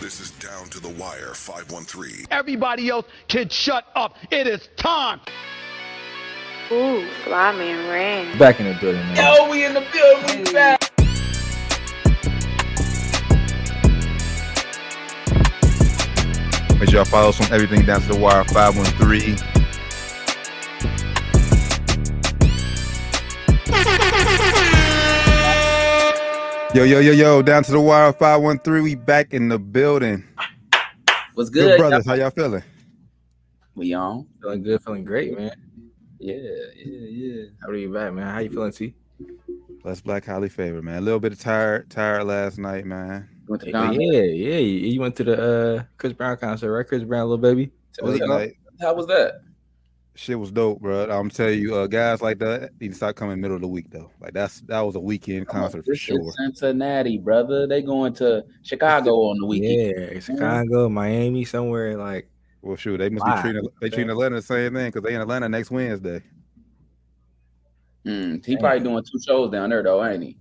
This is Down to the Wire 513. Everybody else can shut up. It is time. Ooh, fly man ring. Back in the building, man. Yo, we in the building. We back. Make sure y'all follow us on everything down to the wire 513. Yo, yo, yo, yo, down to the wire 513. We back in the building. What's Good, good? brothers. How y'all feeling? We on? Feeling good, feeling great, man. Yeah, yeah, yeah. How are you back, man? How you feeling, T? Let's black highly favored, man. A little bit of tired, tired last night, man. Yeah, yeah, yeah. You you went to the uh Chris Brown concert, right? Chris Brown, Lil Baby. Tell us how- night. How was that? Shit was dope, bro. I'm telling you, uh, guys like that need to start coming middle of the week though. Like that's that was a weekend concert for sure. Cincinnati, brother. They going to Chicago on the weekend. Yeah, Chicago, Miami, somewhere like Well, sure, they must Wow. be treating they treating Atlanta the same thing because they in Atlanta next Wednesday. Mm, he probably doing two shows down there though, ain't he?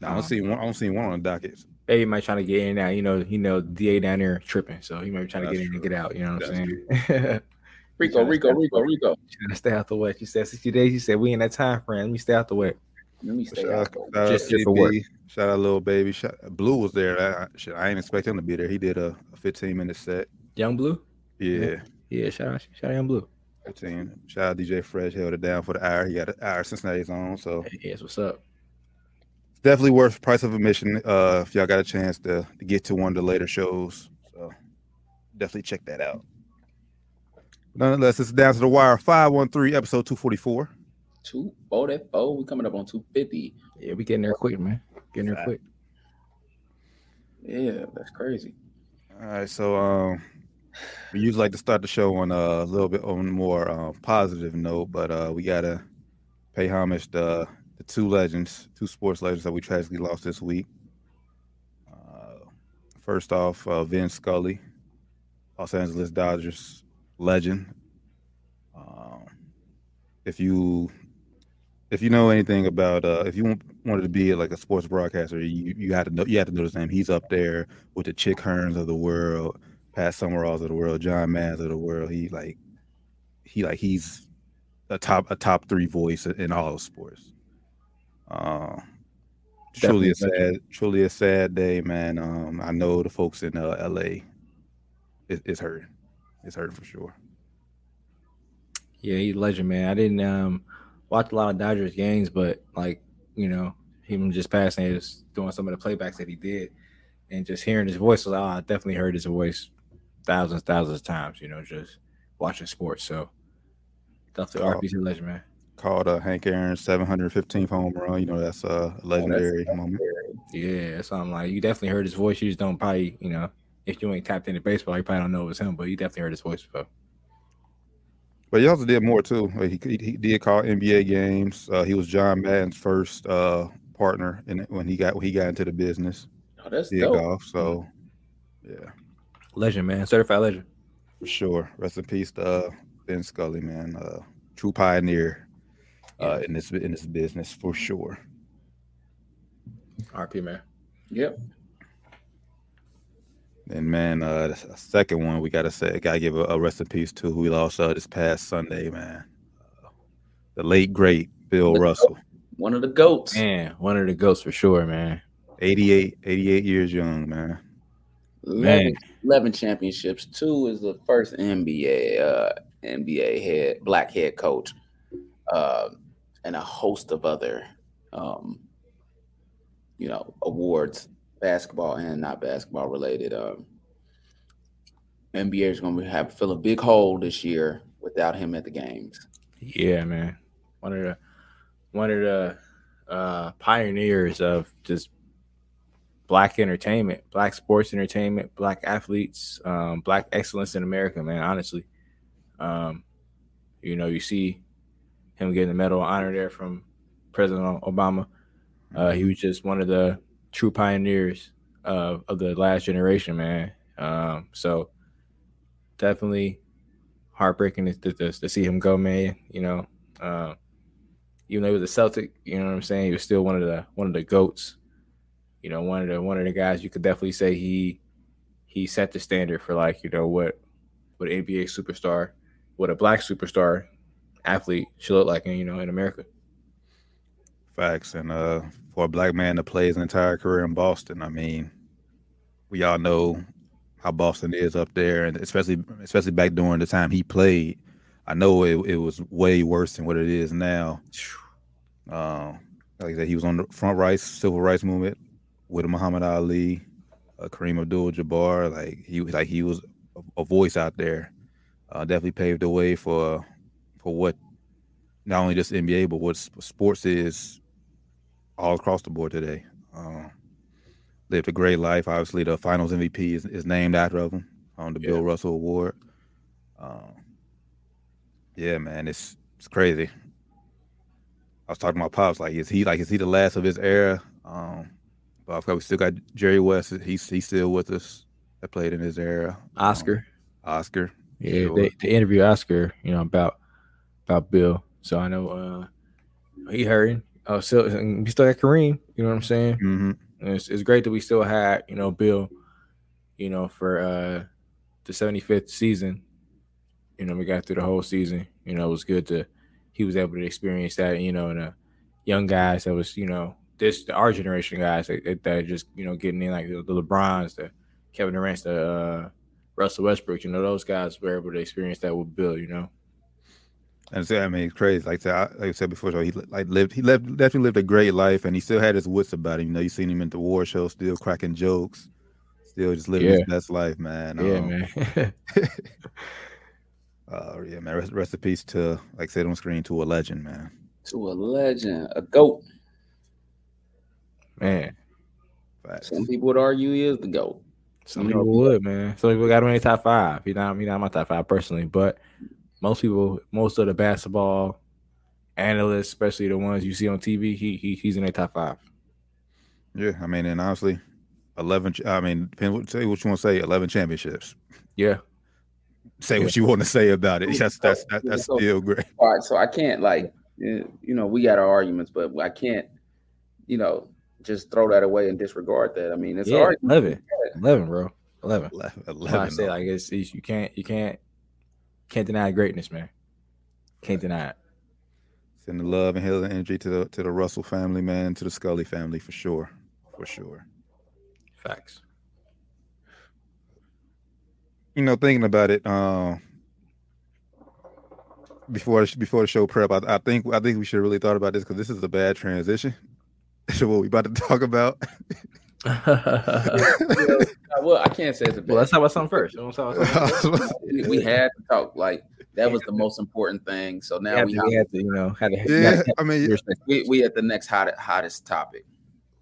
No, I don't see one. I don't see one on the docket. They might trying to get in and out. You know, you know, DA down there tripping, so he might be trying to That's get in and get out. You know what I'm saying? Rico, Rico, Rico, Rico. Trying to stay out the way. She said 60 days. She said we in that time frame. Let me stay out the way. Let me stay Shout out. out, though. shout out Just- just for work. Shout out Lil Baby. Shout, Bleu was there. I, I- shit, I ain't expect him to be there. He did a, a 15 minute set. Yung Bleu. Yeah, Yeah, shout out, shout out Yung Bleu. 15. Shout out DJ Fresh held it down for the hour. He got an hour Cincinnati's on, so yes, what's up? it's definitely worth price of admission. Uh, if y'all got a chance to, to get to one of the later shows, so definitely check that out. Nonetheless, it's down to the wire. 513 episode 244. Two, oh, that oh, we coming up on two fifty. Yeah, we getting there quick, man. Getting there Fact. quick. Yeah, that's crazy. All right, so um, we usually like to start the show on a little bit on a more um, positive note, but uh, we gotta pay homage to the two legends, two sports legends that we tragically lost this week. Uh, first off, uh, Vin Scully, Los Angeles Dodgers legend. Um, if you if you know anything about uh, if you wanted to be like a sports broadcaster, you you had to know you had to know his name. He's up there with the Chick Hearns of the world, Pat Summeralls of the world, John Mans of the world. He like he like he's a top a top three voice in all of sports. Uh, truly a sad truly a sad day, man. Um, I know the folks in uh, L.A. is, it's hurting. It's hurting for sure. Yeah, he's a legend, man. I didn't um watch a lot of Dodgers games, but like you know, him just passing, is doing some of the playbacks that he did, and just hearing his voice. Oh, I definitely heard his voice thousands, thousands of times. You know, just watching sports. So definitely Oh. RPC legend, man. Called uh, Hank Aaron's 715th home run. You know that's a legendary moment. Yeah, that's something like you definitely heard his voice. You just don't probably, you know, if you ain't tapped into baseball, you probably don't know it was him, but you definitely heard his voice before. But he also did more too. Like, He, he did call NBA games. Uh, he was John Madden's first uh, partner in when he got when he got into the business. Oh, that's Did dope. golf. So yeah, Legend, man, certified legend. for sure. Rest in peace to uh, Vin Scully, man. Uh, true pioneer uh, in this in this business for sure. RP, man. Yep. And man, uh, the second one we gotta say, gotta give a, a rest in peace to who we lost uh, this past Sunday, man. Uh, the late great Bill The Russell, One of the goats. Man, one of the goats for sure, man. 88, 88 years young, man. 11, 11 championships. Two is the first NBA uh, NBA head black head coach, uh, and a host of other, um, you know, awards, basketball and not basketball related. Um, NBA is going to have fill a big hole this year without him at the games. Yeah, man. One of the one of the uh pioneers of just black entertainment, black sports entertainment, black athletes, um, black excellence in America, man, honestly. Um, you know, you see him getting the medal of honor there from President Obama. Uh, he was just one of the true pioneers of, of the last generation, man. Um, so definitely heartbreaking to, to, to see him go, man. You know, uh, even though he was a Celtic, you know what I'm saying, he was still one of the one of the goats. You know, one of the one of the guys you could definitely say he he set the standard for like you know what what an NBA superstar, what a black superstar athlete should look like in you know in America. Facts. And uh, for a black man to play his entire career in Boston, I mean, we all know how Boston is up there, and especially especially back during the time he played. I know it, it was way worse than what it is now. Uh, like I said, he was on the front rights civil rights movement with Muhammad Ali, uh, Kareem Abdul-Jabbar. Like he was like he was a, a voice out there. Uh, definitely paved the way for for what not only just NBA but what sports is all across the board today. Uh, lived a great life. Obviously, the Finals MVP is, is named after him on the yeah. Bill Russell Award. Um, yeah, man, it's it's crazy. I was talking to my pops like, is he like is he the last of his era? Um, but I've got we still got Jerry West. He's he's still with us. That played in his era. Oscar. Um, Oscar. Yeah, sure. they, they interview Oscar, you know, about about Bill. So I know uh he heard. Oh, still we still got Kareem. You know what I'm saying? Mm-hmm. It's, it's great that we still had you know Bill, you know for uh the 75th season. You know we got through the whole season. You know it was good to he was able to experience that. You know and uh young guys that was you know this our generation guys that, that just you know getting in like the, the LeBrons, the Kevin Durant, the uh, Russell Westbrook. You know those guys were able to experience that with Bill. You know. And so I mean, it's crazy. Like I, like I said before, so he like lived, he lived, definitely lived a great life, and he still had his wits about him. You know, you seen him in the war show, still cracking jokes, still just living yeah. his best life, man. Yeah, um, man. uh, yeah, man. Rest, rest in peace to, like I said on screen, to a legend, man. To a legend, a goat. Man. Facts. Some people would argue he is the GOAT. Some people would, man. Some people got him in the top five. He's not, he's not my top five personally, but most people, most of the basketball analysts, especially the ones you see on TV, he, he he's in the top five. Yeah, I mean, and honestly, eleven. I mean, say what you want to say. Eleven championships. Yeah. Say yeah. what you want to say about it. That's that's that, that's so, still great. All right, so I can't like, eh, you know, we got our arguments, but I can't, you know, just throw that away and disregard that. I mean, it's yeah, 11, 11, bro, 11. 11, 11 I say like it's, it's, you can't you can't can't deny greatness, man. Can't deny it. Send the love and healing energy to the to the Russell family, man, to the Scully family for sure, for sure. Facts. You know, thinking about it, uh, before before the show prep, I, I think I think we should have really thought about this because this is a bad transition so what we about to talk about? well, I can't say it's a bad. Well, let's talk about something first. we, we had to talk like that was the most important thing. So now we, we, we had to, you know, had to. Yeah, I mean, we we at the next hottest hottest topic.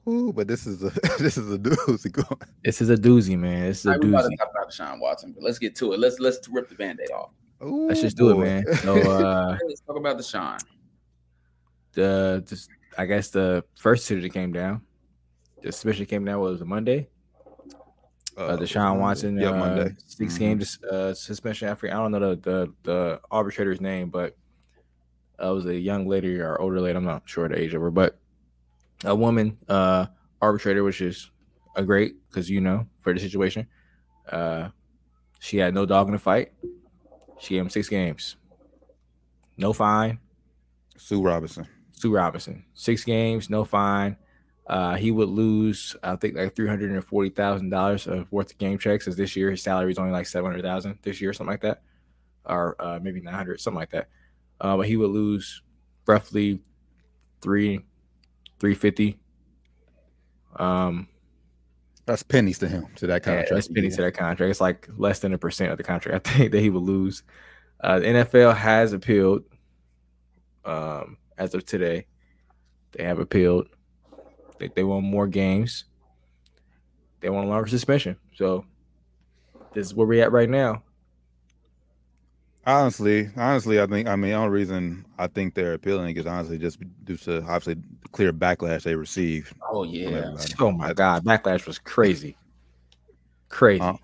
Ooh, but this is a this is a doozy. This is a doozy, man. This is a doozy. About to talk about Deshaun Watson, but let's get to it. Let's let's rip the band-aid off. Ooh, let's just do boy. it, man. So uh, let's talk about Deshaun. The just I guess the first decision came down. The suspension came down. Was it Monday? Uh, uh Deshaun Watson. Yeah, uh, Monday. 6 mm-hmm. game uh, suspension. I I don't know the, the the arbitrator's name, but uh, it was a young lady or older lady. I'm not sure the age of her, but a woman uh, arbitrator, which is a great because you know for the situation. Uh, she had no dog in the fight. She gave him six games, no fine. Sue Robinson. Sue Robinson. Six games, no fine. Uh, he would lose, I think, like three hundred and forty thousand dollars of worth of game checks. As this year, his salary is only like seven hundred thousand this year, something like that, or uh, maybe nine hundred, something like that. Uh, but he would lose roughly three, three fifty. Um, that's pennies to him to that contract. Yeah, that's pennies yeah. to that contract. It's like less than a percent of the contract I think that he would lose. Uh, the NFL has appealed. Um, as of today. They have appealed. They, they want more games. They want a longer suspension. So this is where we're at right now. Honestly, honestly, I think I mean the only reason I think they're appealing is honestly just due to obviously the clear backlash they received. Oh yeah. Oh my god, backlash was crazy. Crazy. Uh,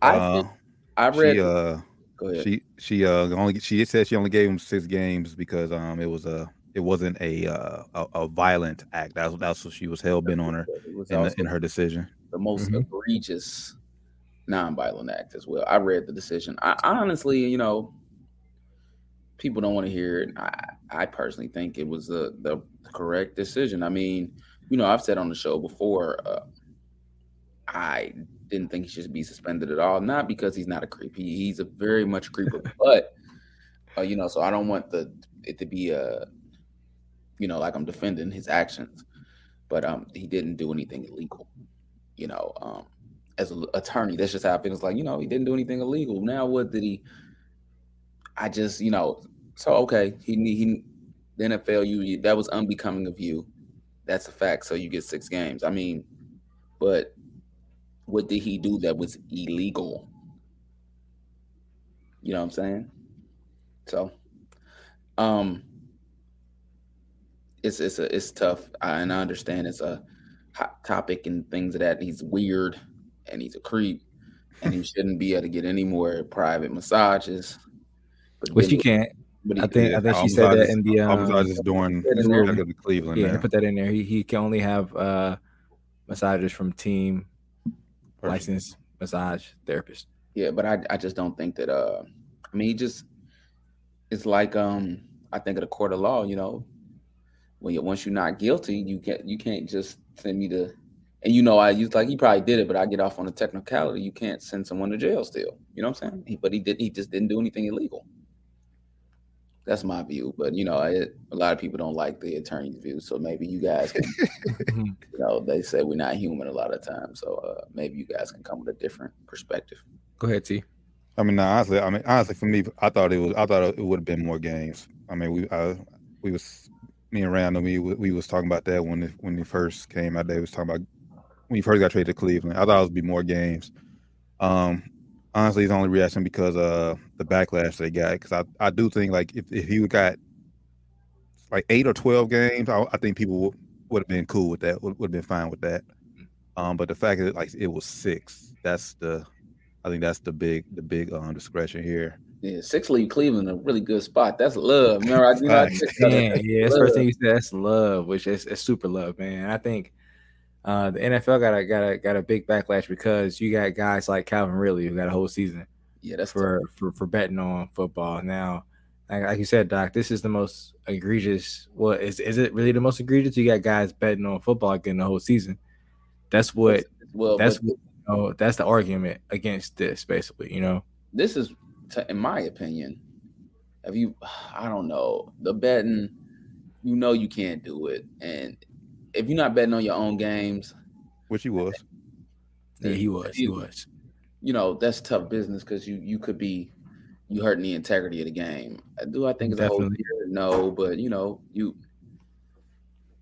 I uh, I read she, uh, Go ahead. She she uh only she said she only gave him six games because um it was a it wasn't a uh, a, a, violent act. That's that's what she was hell bent on her in, the, in, her decision. The most mm-hmm. egregious non-violent act as well. I read the decision. I, honestly, you know, people don't want to hear it. I, I personally think it was the the correct decision. I mean, you know, I've said on the show before, uh, I didn't think he should be suspended at all. Not because he's not a creep. He, he's a very much creeper, but uh, you know, so I don't want the it to be a, you know, like I'm defending his actions, but um, he didn't do anything illegal. You know, um, as an attorney, that's just how. It's like you know, he didn't do anything illegal. Now what did he? I just you know, so okay, he he the NFL you that was unbecoming of you. That's a fact. So you get six games. I mean, but what did he do that was illegal? You know what I'm saying? So, um, it's it's a it's tough, I, and I understand it's a hot topic and things of that. He's weird, and he's a creep, and he shouldn't be able to get any more private massages. But Which you can't. But I think I think she said that in the um, massages during Cleveland. Yeah, put that in there. He he can only have uh massages from team Perfect. licensed massage therapist. Yeah, but I I just don't think that uh I mean he just it's like um I think of the court of law, you know, when you once you're not guilty, you can't you can't just send me to and you know I used like he probably did it, but I get off on a technicality. You can't send someone to jail still. You know what I'm saying? He, but he did he just didn't do anything illegal. That's my view, but you know, it, a lot of people don't like the attorney's view. So maybe you guys, can, you know, they say we're not human a lot of times. So uh, maybe you guys can come with a different perspective. Go ahead, T. I mean, no, honestly, I mean, honestly, for me, I thought it was, I thought it would have been more games. I mean, we, I, we was, me and Randall, we, we was talking about that when it, when he first came out. They was talking about when he first got traded to Cleveland. I thought it would be more games. Um, honestly, he's only reaction because uh the backlash they got. Because I, I do think like if, if he got like eight or twelve games, I, I think people would, have been cool with that. Would, would have been fine with that. Um, but the fact that like it was six, that's the I think that's the big the big um discretion here. Yeah, six leave Cleveland a really good spot. That's love. Remember, I, you know, I man, yeah, that's first thing you said. That's love, which is, is super love, man. I think uh, the NFL got a got a got a big backlash because you got guys like Calvin Ridley who got a whole season. Yeah, that's for for, for betting on football. Now, like, like, you said, Doc, this is the most egregious. What is is it really the most egregious? You got guys betting on football getting the whole season. That's what. Well, that's what. You know, that's the argument against this, basically. You know, this is, in my opinion, if you? I don't know the betting. You know you can't do it, and if you're not betting on your own games, which he was, yeah, he was, he was. You know that's tough business because you you could be you hurting the integrity of the game. Uh, do I think it's a whole year? No, but you know you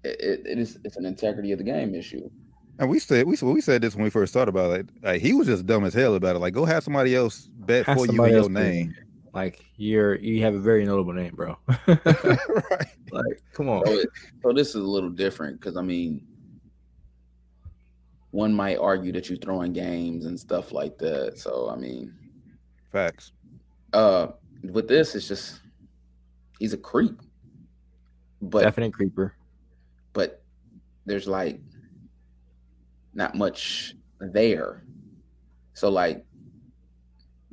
it, it is it's an integrity of the game issue. And we said we we said this when we first started about it. Like he was just dumb as hell about it. Like go have somebody else bet have for you in your name. Like you're you have a very notable name, bro. right. Like, come on. So, so this is a little different because I mean, one might argue that you're throwing games and stuff like that. So I mean, facts. Uh, with this, it's just he's a creep. But definite creeper. But there's like not much there. So like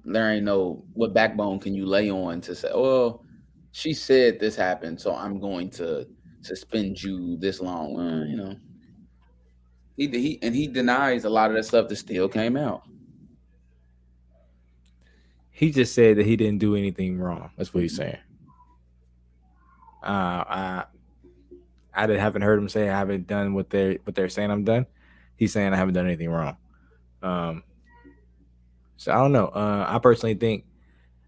there ain't no what backbone can you lay on to say, well, she said this happened, so I'm going to suspend you this long. Uh, you know, he he and he denies a lot of that stuff that still came out. He just said that he didn't do anything wrong. That's what he's saying. Uh, I I haven't heard him say I haven't done what they're what they're saying I'm done. He's saying I haven't done anything wrong. Um, so I don't know. Uh, I personally think,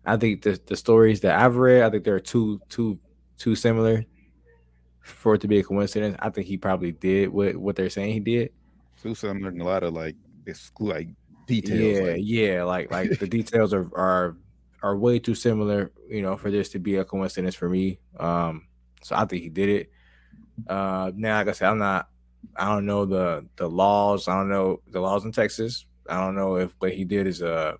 I think the the stories that I've read, I think they're too too too similar for it to be a coincidence. I think he probably did what what they're saying he did. Too similar in a lot of like it's like details. Yeah, like. yeah, like like the details are are are way too similar, you know, for this to be a coincidence for me. Um, so I think he did it. Uh, now, like I said, I'm not. I don't know the the laws. I don't know the laws in Texas. I don't know if what he did is a uh,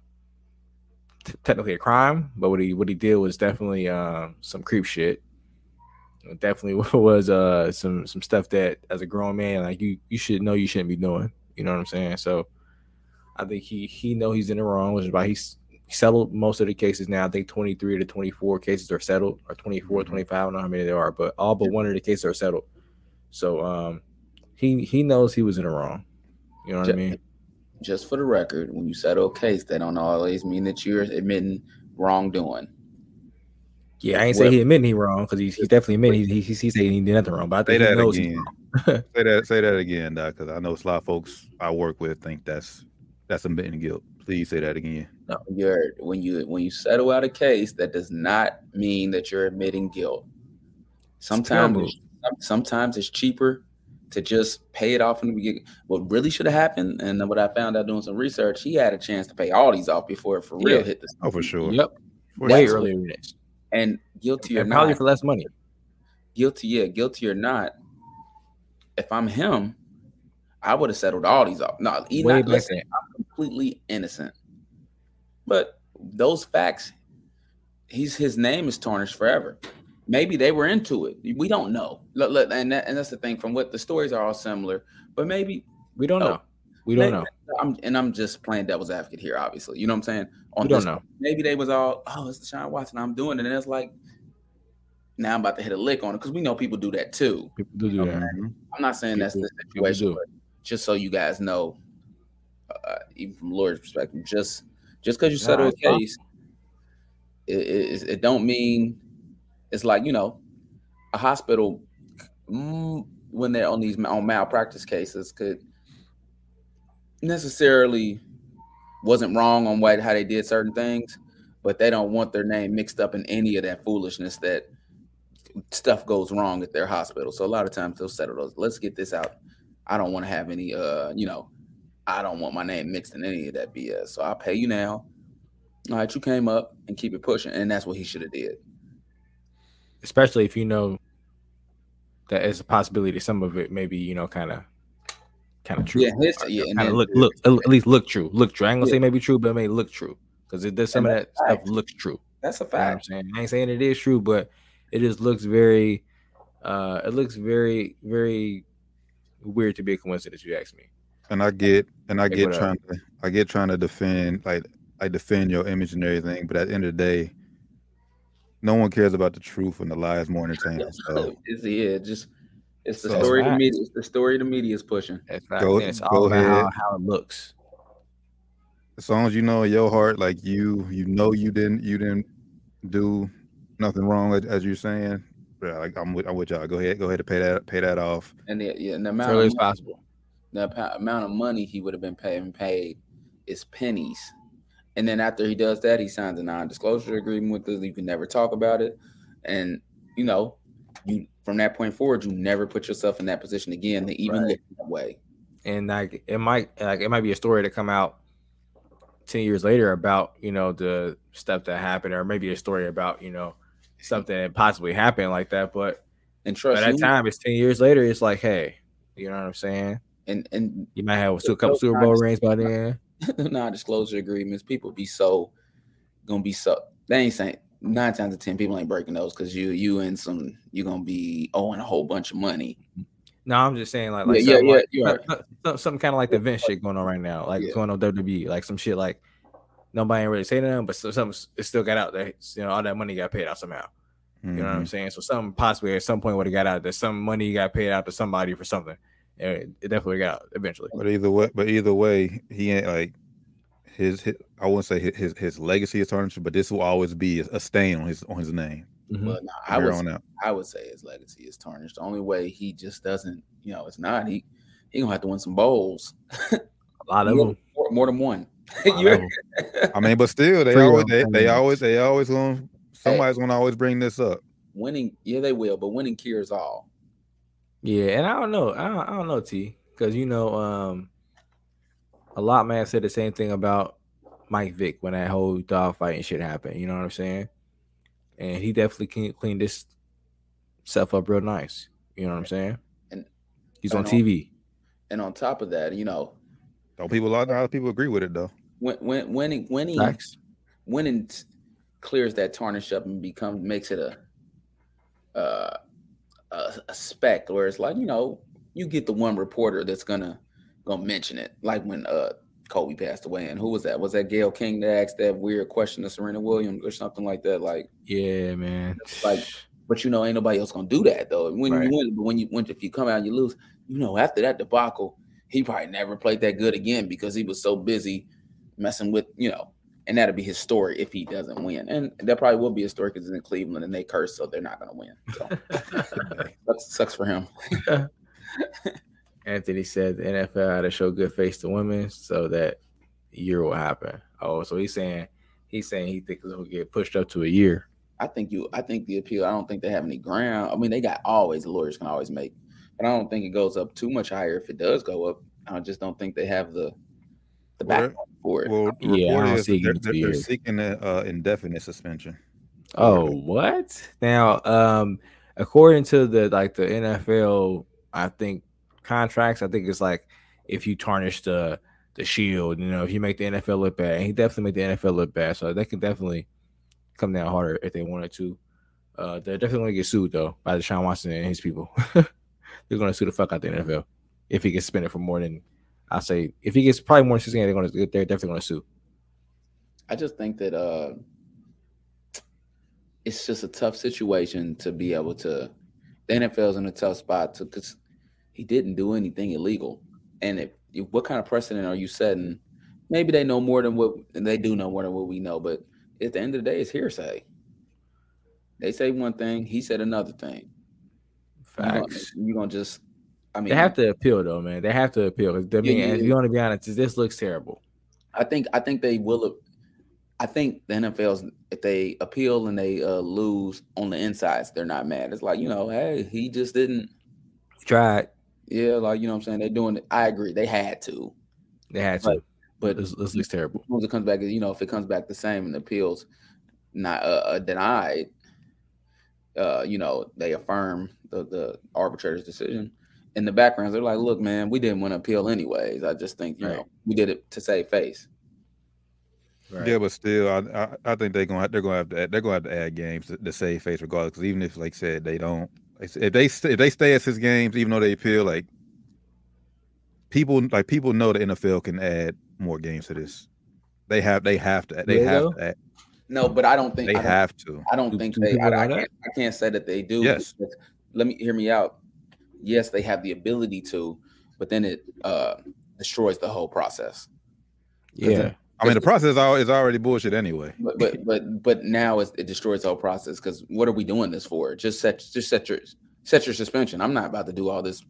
technically a crime, but what he what he did was definitely uh, some creep shit. It definitely was uh, some some stuff that as a grown man, like you you should know you shouldn't be doing. You know what I'm saying? So I think he he know he's in the wrong, which is why he's settled most of the cases now. I think 23 to 24 cases are settled, or 24, Mm-hmm. 25. I don't know how many there are, but all but one of the cases are settled. So um, he he knows he was in the wrong. You know what I mean? Just for the record, when you settle a case, that don't always mean that you're admitting wrongdoing. Yeah, I ain't say he admitting he wrong because he's, he's definitely admitting he, he, he's saying he did nothing wrong. But I Say think he that knows he's again. wrong. say that. Say that again, Doc. Because I know a lot of folks I work with think that's that's admitting guilt. Please say that again. No, you're when you when you settle out a case, that does not mean that you're admitting guilt. Sometimes, it's, sometimes it's cheaper to just pay it off in the beginning. What really should have happened, and what I found out doing some research, he had a chance to pay all these off before it for real Yeah. hit the Oh, for sure. Yep, For way sure. earlier than this, and guilty or and probably not, for less money. guilty, yeah, guilty or not. If I'm him, I would have settled all these off. No, he Way not listen. I'm completely innocent. But those facts, he's his name is tarnished forever. Maybe they were into it. We don't know. Look, look, and that, and that's the thing. From what the stories are all similar, but maybe We don't Oh, know. We don't maybe- know. I'm and I'm just playing devil's advocate here. Obviously, you know what I'm saying. On We don't this- know. Maybe they was all, oh, it's Deshaun Watson. I'm doing it, and it's like, now I'm about to hit a lick on it because we know people do that too. People do do that. Mhm. I'm not saying that's the People- people situation, but just so you guys know, uh, even from lawyer's perspective, just just because you Nah, settle a case, it, it, it don't mean it's like you know, a hospital mm, when they're on these on malpractice cases could necessarily wasn't wrong on what how they did certain things, but they don't want their name mixed up in any of that foolishness that stuff goes wrong at their hospital. So a lot of times they'll settle those. Let's get this out. I don't want to have any uh, you know, I don't want my name mixed in any of that BS. So I'll pay you now. All right, you came up and keep it pushing. And that's what he should have did. Especially if you know that it's a possibility some of it maybe you know kind of kind of true. Yeah, his yeah, and kind of look look at least look true. Look true. I ain't gonna Yeah. say maybe true, but it may look true because it does some And of that stuff looks true. that's a You know what I'm saying? I ain't saying it is true, but it just looks very uh it looks very, very weird to be a coincidence, if you ask me. And I get and I Hey, get what trying to I get trying to defend like I defend your image and everything, but at the end of the day, no one cares about the truth and the lies more entertaining. So It's yeah, just it's the So- story the media. It's the story the media is pushing. That's right. Go- it's go all about how, ahead. how it looks. as long as you know in your heart, like you you know you didn't you didn't do nothing wrong as, as you're saying. Yeah, like I'm with I'm with y'all. Go ahead, go ahead and pay that pay that off. And the, yeah, and the As amount early of as possible. the amount of money he would have been paid paid is pennies. And then after he does that, he signs a non-disclosure agreement with us. You can never talk about it, and you know, you from that point forward, you never put yourself in that position again to even Right. look that way. and like it might like it might be a story to come out 10 years later about you know the stuff that happened or maybe a story about you know something that possibly happened like that but And by trust that me, time it's 10 years later it's like hey you know what i'm saying and and you might have a couple super bowl rings by then non-disclosure agreements, people be so gonna be so they ain't saying nine times out of ten people ain't breaking those because you you and some you're gonna be owing a whole bunch of money. no i'm just saying like, like Yeah, yeah, something, yeah, like, you are. some- some- something kind of like the event shit going on right now like Yeah. going on wwe like some shit like nobody ain't really saying nothing but some something it still got out there you know all that money got paid out somehow You know what I'm Mhm. saying? So something possibly at some point would have got out. There's some money got paid out to somebody for something. And it, it definitely got out eventually. But either way, but either way, he ain't like his, his I wouldn't say his, his his legacy is tarnished, but this will always be a stain on his on his name. Mhm. But no, I would out. I would say his legacy is tarnished. The only way he just doesn't, you know, it's not he he gonna have to win some bowls. A lot of more, them. more, more than one. a lot You- of 'em. I mean, but still, they Free always they, they always they always gonna somebody's gonna always bring this up. winning, yeah, they will, but winning cures all. Yeah, and I don't know. I don't, I don't know, T, because you know, um, a lot man said the same thing about Mike Vick when that whole dog fight and shit happened. You know what I'm saying? And he definitely can clean, cleaned this stuff up real nice. You know what I'm saying? And- he's I on know. TV. And on top of that, you know, Don't people a lot of people agree with it though. when, when winning winning Facts. winning t- clears that tarnish up and becomes makes it a uh a, a spec where it's like you know you get the one reporter that's gonna gonna mention it like when uh Kobe passed away. And who was that? Was that Gayle King that asked that weird question to Serena Williams or something like that? Like, yeah, man. Like, but you know, ain't nobody else gonna do that though. When Right. you win, but when you when if you come out and you lose, you know, after that debacle, he probably never played that good again because he was so busy messing with, you know, and that'll be his story if he doesn't win. And that probably will be a story because it's in Cleveland and they curse, so they're not gonna win. So that sucks for him. Anthony said the NFL had to show good face to women so that year will happen. Oh, so he's saying he's saying he thinks it'll get pushed up to a year. I think you. I think the appeal. I don't think they have any ground. I mean, they got always the lawyers can always make, but I don't think it goes up too much higher. If it does go up, I just don't think they have the the Well, backbone for it. Well, the Yeah, I don't see they're, they're, they're seeking an uh, indefinite suspension. Oh, what? Now, um, according to the like the NFL, I think contracts, I think it's like if you tarnish the the shield, you know, if you make the NFL look bad, and he definitely made the NFL look bad, so they can definitely come down harder if they wanted to. Uh, they're definitely going to get sued though by the Deshaun Watson and his people. they're going to sue the fuck out the NFL if he gets suspended for more than I say. If he gets probably more than six games, they're going to they're definitely going to sue. I just think that uh it's just a tough situation to be able to. The NFL's in a tough spot to because he didn't do anything illegal, and if, if- what kind of precedent are you setting? Maybe they know more than what and they do know more than what we know, but at the end of the day, it's hearsay. They say one thing, he said another thing. You're gonna, Facts. you're gonna just, I mean, They have to appeal though, man. They have to appeal. 'Cause, I mean, Yeah, yeah, if you want to be honest, this looks terrible. I think I think they will. I think the NFL's if they appeal and they uh, lose on the insides, they're not mad. It's like you know, hey, he just didn't. Tried. Yeah, like you know, what I'm saying they're doing it. I agree, they had to, They had to. Right. but This, this looks terrible. as it comes back, you know, if it comes back the same and the appeals not uh, uh, denied, uh, you know, they affirm the the arbitrator's decision. In the background, they're like, "Look, man, we didn't want to appeal anyways. I just think you Right. know we did it to save face." Right. Yeah, but still, I, I I think they're gonna have, they're gonna have to add, they're gonna have to add games to, to save face regardless. Because even if, like I said, they don't if they if they stay at six games, even though they appeal, like people like people know the NFL can add more games to this. They have they have to they Will have to add, No, but I don't think they I don't- have to. I don't Do- think do they. I, know I that? can't, I can't say that they do. Yes. Let me hear me out. Yes, they have the ability to, but then it uh, destroys the whole process. yeah. I mean, the process is already bullshit anyway. But but but but now it's, it destroys the whole process because what are we doing this for? Just set just set your set your suspension. I'm not about to do all this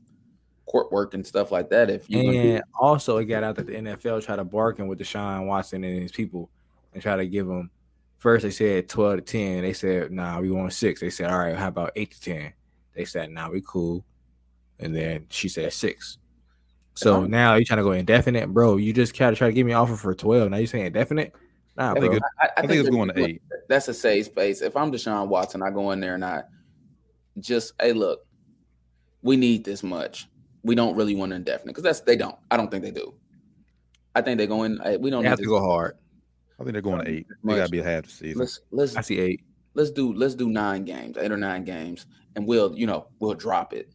court work and stuff like that. If you And also, it got out that the NFL tried to bargain with Deshaun Watson and his people and try to give them. First, they said twelve to ten. They said, "Nah, we want six. They said, "All right, how about eight to 10? They said, "Nah, we cool." And then she said six. So now you're trying to go indefinite, bro? You just kind of try to give me an offer for twelve. Now you saying indefinite? Nah, I think bro. it- I, I think it's going to eight. That's a safe space. If I'm Deshaun Watson, I go in there and I just hey, look, we need this much. We don't really want indefinite because that's they don't. I don't think they do. I think they're going. Hey, we don't They have to this go hard. I think they're going to eight. They gotta be a half the season. Let's let's I see eight. let's do let's do nine games, eight or nine games, and we'll you know we'll drop it.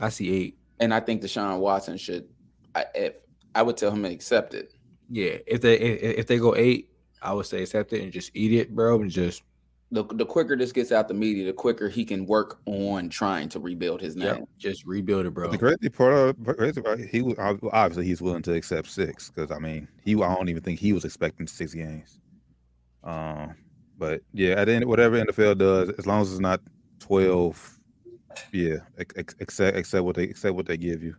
I see eight. And I think Deshaun Watson should. I, if I would tell him to accept it. Yeah, if they if, if they go eight, I would say accept it and just eat it, bro, and just The the quicker this gets out the media, the quicker he can work on trying to rebuild his name. yeah, just rebuild it, bro. The crazy part of crazy part, he was obviously he's willing to accept six because I mean he I don't even think he was expecting six games. Um, but yeah, at the end whatever NFL does, as long as it's not twelve, yeah, ex- ex- accept accept what they accept what they give you.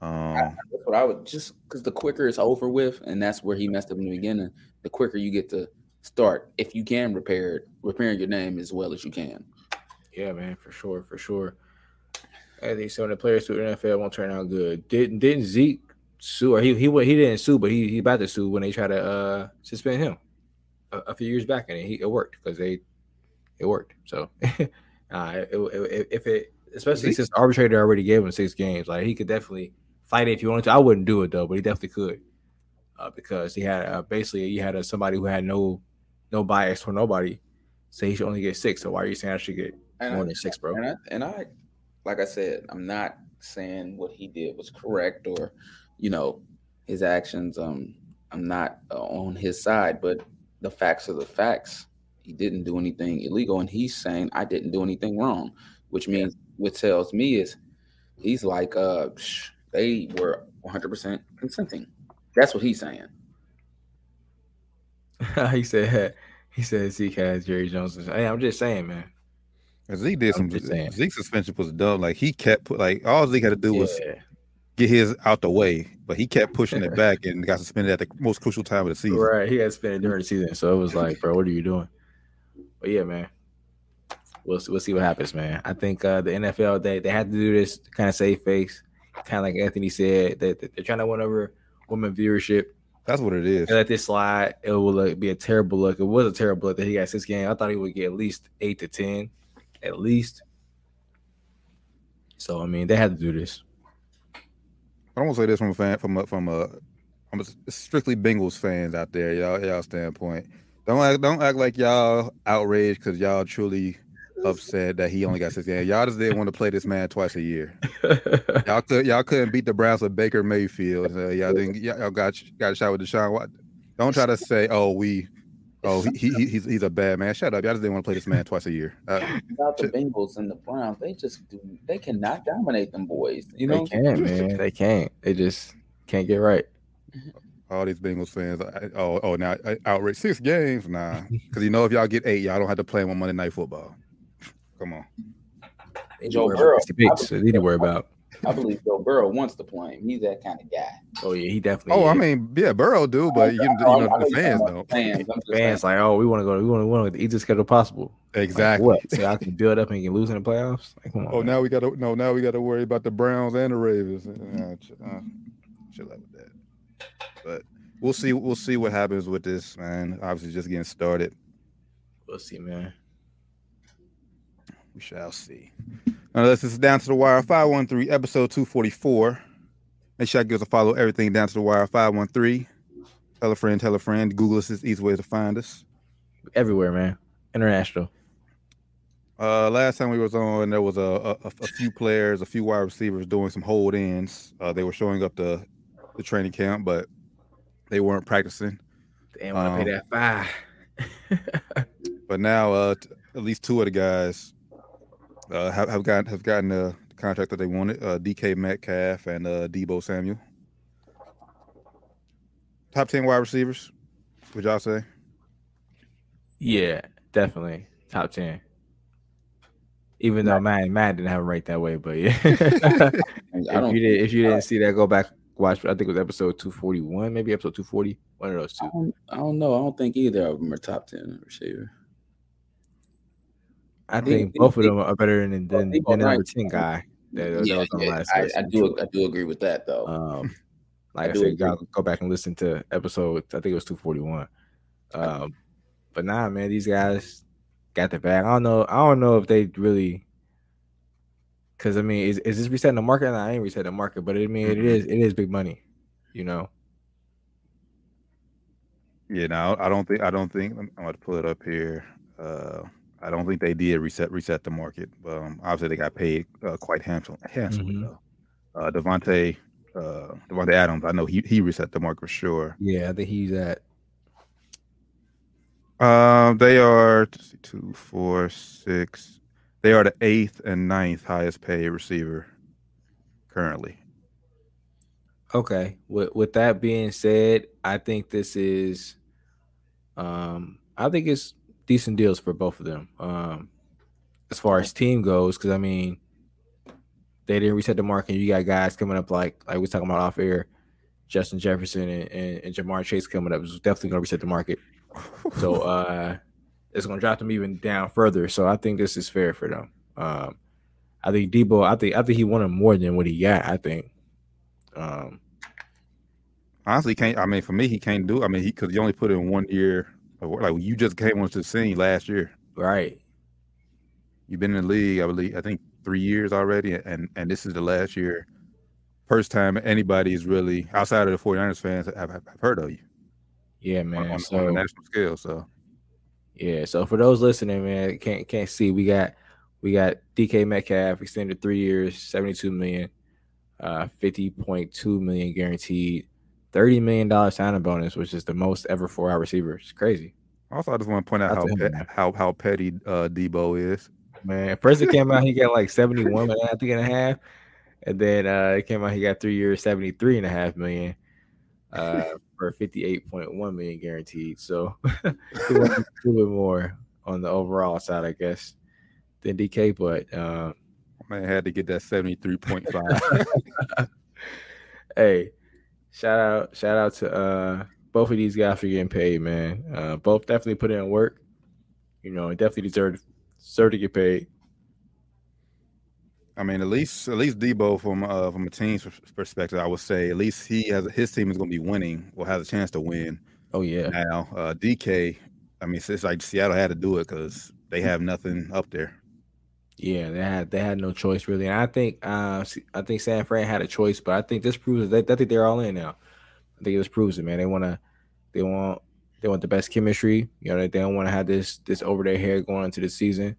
Um, That's what I would just because the quicker it's over with, and that's where he messed up in the beginning. The quicker you get to start, if you can repair it, repairing your name as well as you can. Yeah, man, for sure, for sure. I think some of the players to the NFL won't turn out good. Didn't didn't Zeke sue or he he wa- he didn't sue, but he he about to sue when they try to uh suspend him a, a few years back, and he it worked because they it worked. So uh, it, it, if it especially since the arbitrator already gave him six games, like he could definitely fight it if you wanted to. I wouldn't do it though, but he definitely could uh, because he had uh, basically he had a, somebody who had no no bias for nobody. Say he should only get six. So why are you saying I should get And more I, than six, bro? and I, and I, like I said, I'm not saying what he did was correct or, you know, his actions. Um, I'm not uh, on his side, but the facts are the facts. He didn't do anything illegal, and he's saying I didn't do anything wrong, which means yeah. what tells me is he's like, uh, they were 100 percent consenting. That's what he's saying. he said he said Zeke has Jerry Jones. Hey, I'm just saying, man. Zeke did some. Zeke suspension was dumb. Like he kept like all Zeke had to do yeah. was get his out the way, but he kept pushing it back and got suspended at the most crucial time of the season. Right, he got suspended during the season, so it was like, bro, what are you doing? But yeah, man, we'll we'll see what happens, man. I think uh, the NFL they they had to do this to kind of save face, kind of like Anthony said that they're trying to win over women viewership. That's what it is. They let this slide. It will be a terrible look. It was a terrible look that he got six games. I thought he would get at least eight to ten, at least. So I mean, they had to do this. I don't want to say this from a fan from a from a from a strictly Bengals fans out there, y'all y'all standpoint. Don't act don't act like y'all outraged because y'all truly upset that he only got six games. Y'all just didn't want to play this man twice a year. y'all could y'all couldn't beat the Browns with Baker Mayfield. Uh, y'all didn't y'all got got a shot with Deshaun. Don't try to say, oh, we Oh, he, he, he's he's a bad man. Shut up! Y'all just didn't want to play this man twice a year. Uh, About the Bengals and the Browns, they just do. They cannot dominate them boys. You know, they can't, man. They can't. They just can't get right. All these Bengals fans. Oh, oh, now outrage six games, nah. Because you know if y'all get eight, y'all don't have to play them on Monday Night Football. Come on. Joe Burrow. They need to worry about. I believe Joe Burrow wants to play him. He's that kind of guy. Oh yeah, he definitely. Oh, is. I mean, yeah, Burrow do, but you, you know, the fans don't. Fans, fans like, oh, we want to go. We want to want the easiest schedule possible. Exactly. Like, what? So I can build up and can lose in the playoffs. Like, come on. Oh, man. now we got to no. Now we got to worry about the Browns and the Ravens. Uh, uh, chill out with that. But we'll see. We'll see what happens with this, man. Obviously, just getting started. We'll see, man. We shall see. Now, this is Down to the Wire 513, episode 244. Make sure I give us a follow. Everything Down to the Wire 513. Tell a friend, tell a friend. Google us is easy way to find us. Everywhere, man. International. Uh, last time we was on, there was a, a, a few players, a few wide receivers doing some hold ins. Uh, they were showing up the the training camp, but they weren't practicing. They didn't want to um, pay that fine. but now, uh, t- at least two of the guys uh, have, have gotten have gotten the contract that they wanted. Uh, DK Metcalf and uh, Deebo Samuel. Top ten wide receivers, would y'all say? Yeah, definitely top ten. Even though man, man didn't have it right that way, but yeah. if you did, if you didn't see that, go back watch. I think it was episode two forty one, maybe episode two forty. One of those two. I don't, I don't know. I don't think either of them are top ten receiver. I think both of them are better than than, than the number ten guy. That, yeah, that yeah. I, I, do. I do agree with that though. Um, like I, I said, go, go back and listen to episode. I think it was two forty one. Um, but nah, man, these guys got the bag. I don't know. I don't know if they really. Because I mean, is, is this resetting the market? I ain't resetting the market, but I mean, it is it is big money, you know. Yeah, no, I don't think I don't think I'm going to pull it up here. Uh, I don't think they did reset reset the market. Um, obviously, they got paid uh, quite handsome, handsomely mm-hmm. though. Uh, Davante uh, Davante Adams, I know he he reset the market for sure. Yeah, I think he's at. Um, they are two, four, six. They are the eighth and ninth highest paid receiver currently. Okay. With with that being said, I think this is um I think it's decent deals for both of them. Um, as far as team goes, because I mean, they didn't reset the market. You got guys coming up like like we talking about off air, Justin Jefferson and, and, and Ja'Marr Chase coming up is definitely going to reset the market. so uh, it's going to drop them even down further. So I think this is fair for them. Um, I think Deebo. I think I think he wanted more than what he got. I think. Um, Honestly, can't. I mean, for me, he can't do. I mean, he because he only put in one year like you just came onto the scene last year. Right. You've been in the league, I believe, I think three years already, and and this is the last year, first time anybody is really outside of the 49ers fans have, have heard of you. Yeah, man. On, so, on a national scale, so. Yeah, so for those listening, man, can't can't see we got we got DK Metcalf extended three years, 72 million, uh 50.2 million guaranteed, thirty million dollar signing bonus, which is the most ever for our receivers. It's crazy. Also, I just want to point out That's how pe- how how petty uh, Deebo is. Man, first it came out he got like 71 and I think and a half. And then uh it came out he got three years, 73 and a half million uh for 58.1 million guaranteed. So a little bit more on the overall side, I guess, than DK, but um Man had to get that seventy three point five. hey, shout out, shout out to uh both of these guys for getting paid, man. Uh both definitely put in work. You know, and definitely deserve deserve to get paid. I mean, at least at least Deebo from uh, from a team's perspective, I would say at least he has his team is going to be winning or has a chance to win. Oh yeah. Now, uh, DK, I mean, it's like Seattle had to do it because they have nothing up there. Yeah, they had they had no choice really, and I think uh I think San Fran had a choice, but I think this proves that I think they're all in now. I think this proves it, man. They want to they want they want the best chemistry. You know, they don't want to have this this over their head going into the season.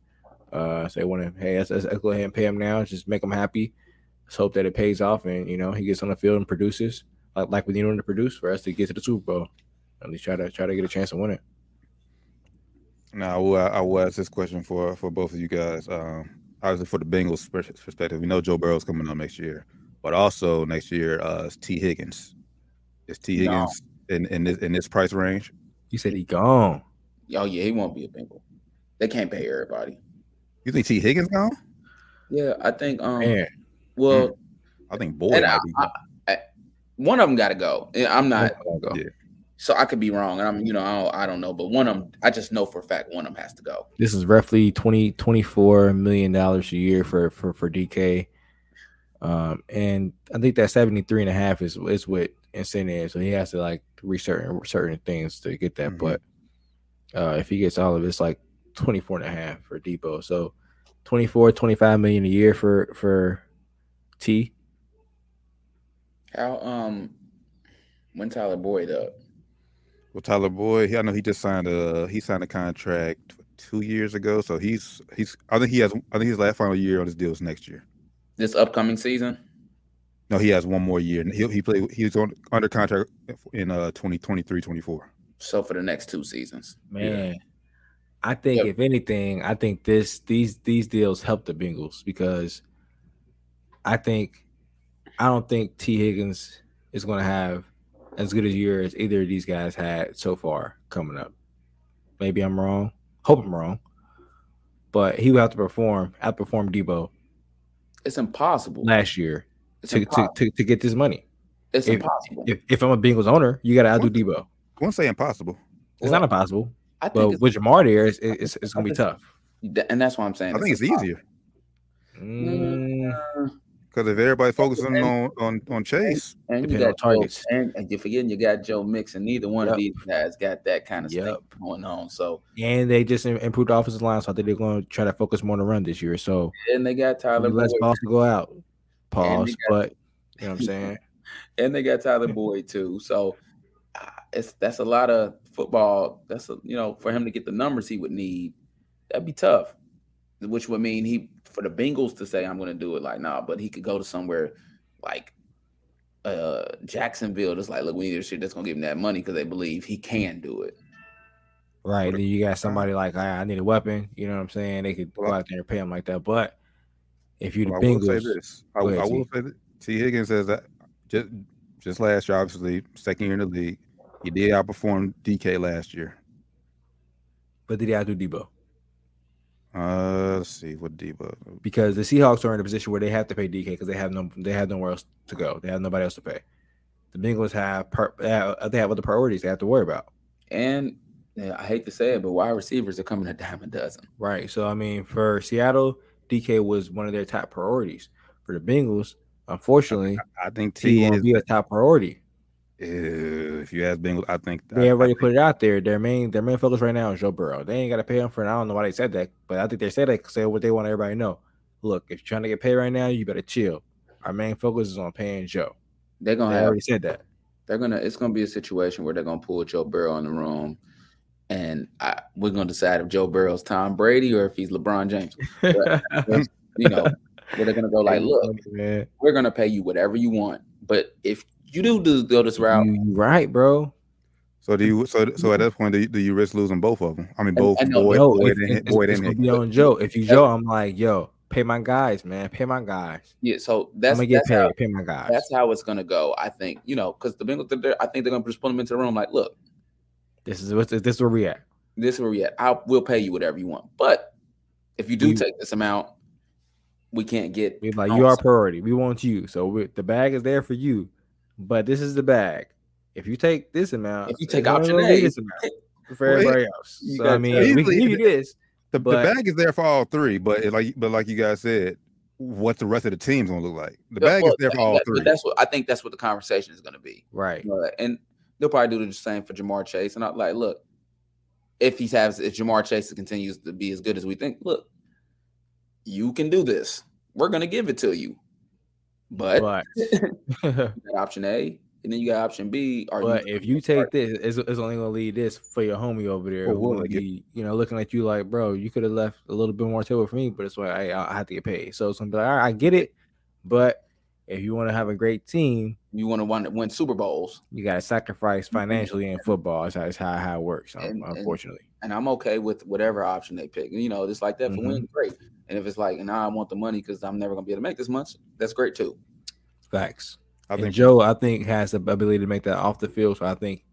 Uh, so they want to hey, let's, let's go ahead and pay him now. Just make him happy. Let's hope that it pays off, and you know he gets on the field and produces like like we need him to produce for us to get to the Super Bowl. At least try to try to get a chance to win it. Now, I will, I will ask this question for for both of you guys. Um, obviously, for the Bengals perspective, we know Joe Burrow's coming up next year, but also next year uh, is Tee Higgins. Is T No. Higgins in in this in this price range? You said he gone. Oh yeah, he won't be a Bengal. They can't pay everybody. You think Tee Higgins gone? Yeah, I think. Um, Man, well, I think Boyd might I, be. I, I, one of them got to go. I'm not. Go. Yeah. So I could be wrong, and I'm, you know, I don't, I don't know, but one of them, I just know for a fact one of them has to go. This is roughly 20 24 million dollars a year for for for DK. Um and I think that 73 and a half is is with incentive. So he has to like reach certain certain things to get that. Mhm. But uh if he gets all of it, it's like 24 and a half for Deebo. So 24, 25 million a year for for T. How um, when Tyler Boyd up? Well, Tyler Boyd, he, I know he just signed a he signed a contract two years ago, so he's he's I think he has I think his last final year on his deal is next year. This upcoming season? No, he has one more year. and He he played he's on under contract in uh 2023 24. So for the next two seasons. Man. I think Yep. if anything, I think this these these deals help the Bengals because I think I don't think Tee Higgins is going to have as good a year as either of these guys had so far coming up. Maybe I'm wrong. Hope I'm wrong. But he will have to perform, outperform Deebo It's impossible. last year It's to, to, impossible. to, to get this money. it's if- impossible. If, if I'm a Bengals owner, you got to outdo Deebo. I won't say impossible. It's Well, not impossible, I think but with Ja'Marr there, it's, it's, it's going to be tough. and that's what I'm saying. I think it's easier Mm, because if everybody focusing on on on Chase, And you Depending on got targets. Joe, and, and you're forgetting you got Joe Mixon. Neither one Yep. of these guys got that kind of Yep. stuff going on. So and they just improved the offensive line, so I think they're going to try to focus more on the run this year. So and they got Tyler let's Boyd, also go out. Pause, got- but you know what I'm saying. and they got Tyler Boyd too. So it's that's a lot of football. That's a, you know for him to get the numbers he would need, that'd be tough. Which would mean he for the Bengals to say I'm going to do it like nah, but he could go to somewhere like uh Jacksonville. Just like look, we need a shit that's going to give him that money because they believe he can do it. Right. Then you got somebody like I, I need a weapon. You know what I'm saying? They could go out there and pay him like that. But if you the Well, I will say Bengals, this. I, ahead, I will T. say that T. Higgins says that just just last year, obviously second year in the league, he did outperform DK last year. but did he outdo Deebo? Uh, let's see what Deebo. Because the Seahawks are in a position where they have to pay DK because they have no they have nowhere else to go. They have nobody else to pay. The Bengals have per, they have, they have other priorities they have to worry about. And yeah, I hate to say it, but wide receivers are coming a dime a dozen. Right. So I mean, for Seattle, DK was one of their top priorities. For the Bengals, unfortunately, I think he T won't is. be a top priority. Uh, if you ask Bengals, I think They I- already I put it out there. Their main their main focus right now is Joe Burrow. They ain't got to pay him for it. I don't know why they said that, but I think they said that because they what they want everybody to know. Look, if you're trying to get paid right now, you better chill. Our main focus is on paying Joe. They're gonna have already said that. they're gonna it's gonna be a situation where they're gonna pull Joe Burrow in the room, and I, we're gonna decide if Joe Burrow's Tom Brady or if he's LeBron James. You know, where they're gonna go like, look, man. we're gonna pay you whatever you want, but if you do, do go this route. You, you right, bro. So do you? So so at that point, do you, do you risk losing both of them? I mean, both and no, Boyd, Yo, Boyd, if, and, if, Boyd it's and gonna be on Joe. If you Joe, I'm like, yo, pay my guys, man. Pay my guys. Yeah, so I'm that's gonna get that's paid. how, pay my guys. that's how it's gonna go. I think you know because the Bengals, I think they're gonna just put them into the room. Like, look, This is what this is where we at. this is where we at. I will pay you whatever you want, but if you do We- take this amount, we can't get. We like you are so- priority. We want you. So we, the bag is there for you, but this is the bag. If you take this amount, If you take it's only option A, this amount for everybody else. you So got I mean, to- we can give you this. The, But- the bag is there for all three, but it, like but like you guys said, what's the rest of the team's gonna look like? The bag well, is there for all that- three. That's what I think. That's what the conversation is gonna be. Right. Uh, and they'll probably do the same for Ja'Marr Chase. And I'm like, look, if he has, if Ja'Marr Chase continues to be as good as we think, look, you can do this. We're gonna give it to you, but, But you option A, and then you got option B. Or but if you take this, it's, it's only gonna lead this for your homie over there. Well, we'll be, you know, looking at you like, bro, you could have left a little bit more table for me, but it's why I, I have to get paid. So it's gonna be like, all right, I get it, but if you want to have a great team, you want to win, win Super Bowls, you got to sacrifice financially in football. That's how, that's how, how it works, And- and- unfortunately. and I'm okay with whatever option they pick. You know, it's like that for Mhm. win, great. And if it's like, and I want the money because I'm never gonna be able to make this much, that's great too. Facts. I and think Joe, I think, has the ability to make that off the field. So I think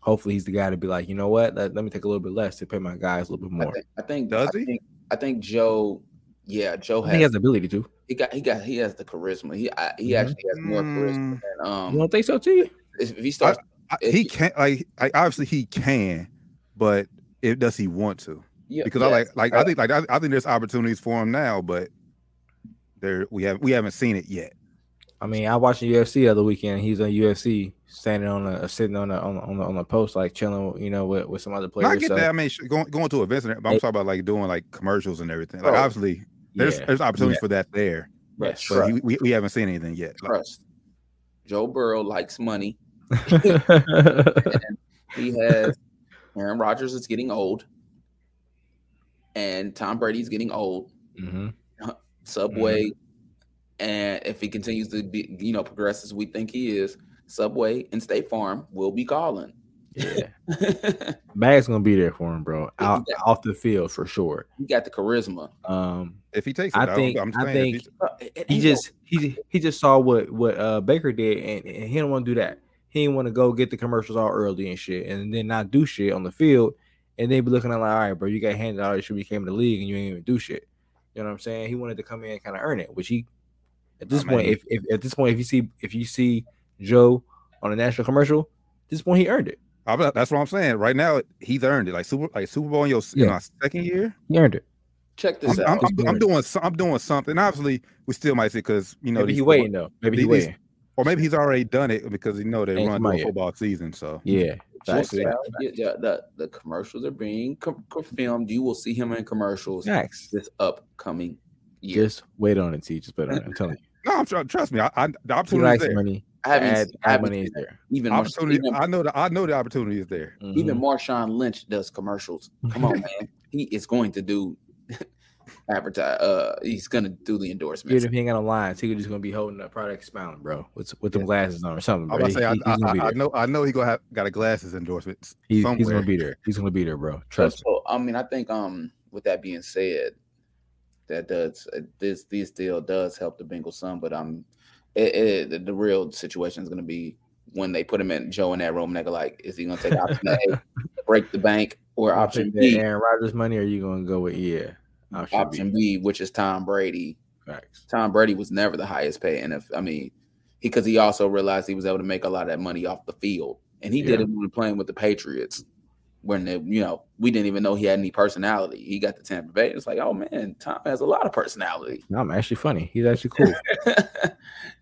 hopefully he's the guy to be like, you know what? Let, let me take a little bit less to pay my guys a little bit I more. think, I think Does I he? Think, I think Joe, yeah, Joe has, he has the ability to. he got he got he has the charisma. He I, he Mhm. actually has more charisma Mm. than um. You don't think so, too? if he starts, I, if he he- can't like I, obviously he can, but it does he want to? Yeah, Because I like like I think like I, I think there's opportunities for him now, but there we have we haven't seen it yet. I mean, I watched the UFC the other weekend. He's on UFC, standing on a sitting on a on a, on a, on a post, like chilling, you know, with, with some other No, I get So, that. I mean, sh- going going to events, and but I'm Hey. talking about like doing like commercials and everything. Like Oh, obviously, there's yeah, there's opportunities yeah. for that there, Yes, but he, we, we haven't seen anything yet. Like, trust. Joe Burrow likes money. right. He has Aaron Rodgers is getting old, and Tom Brady's getting old. hmm Subway, Mm-hmm. and if he continues to be, you know, progress as we think he is, Subway and State Farm will be calling. Yeah, bag's gonna be there for him, bro. Out, yeah. off the field for sure. he got the charisma. Um, if he takes it, I I think- I'm I saying if think- he- Uh, it- it he just he he just saw what what uh Baker did, and, and he didn't want to do that. He didn't want to go get the commercials all early and shit, and then not do shit on the field, and they be looking at like, all right, bro, you got handed all this shit, we came in the league, and you ain't even do shit. You know what I'm saying? He wanted to come in and kind of earn it, which he at this I point, if, if at this point, if you see if you see Joe on a national commercial, at this point he earned it. I'm that's what I'm saying. Right now, he's earned it. Like super, like Super Bowl in your in Yeah. our second year. He earned it. check this I'm, out. I'm, I'm, I'm doing I'm doing something. Obviously, we still might see because you know Maybe he waiting though. Maybe he waiting. Or maybe he's already done it because you know they Ain't run come out through a yet. football season. So Yeah. Check Facts. this out. Yeah, yeah, the, the commercials are being co- co- filmed. You will see him in commercials Facts. this upcoming year. Just wait on it, T. Just wait on it. I'm telling you. no, I'm tr- trust me. I, I the opportunity is likes there. money. I haven't, Ad, I haven't money seen is there. even Opportunity. even, I know that. I know the opportunity is there. even Mhm. Marshawn Lynch does commercials. Come on, man. He is going to do advertise. Uh, he's going to do the endorsements. Even if he ain't got no lines, he just gonna be holding the product smiling, bro, with with them Yeah. glasses on or something. I'm Bro. about to say. He- I, he's I, gonna I, I know. I know he gonna have got a glasses endorsement He's, he's gonna be there. He's gonna be there, bro. So, Trust me. so, I mean, I think um, with that being said, that does uh, this this deal does help the Bengals some, but um, it, it, the, the real situation is going to be when they put him in Joe in that room. They're like, is he going to take option A, break the bank, or option B? Aaron Rodgers money, or you gonna go with yeah? Option, Option B. B, which is Tom Brady. Facts. Tom Brady was never the highest paid, and if I mean, he because he also realized he was able to make a lot of that money off the field, and he did Yeah. it when playing with the Patriots. When they, you know, we didn't even know he had any personality. He got to Tampa Bay. It's like, oh man, Tom has a lot of personality. No, I'm actually funny. He's actually cool.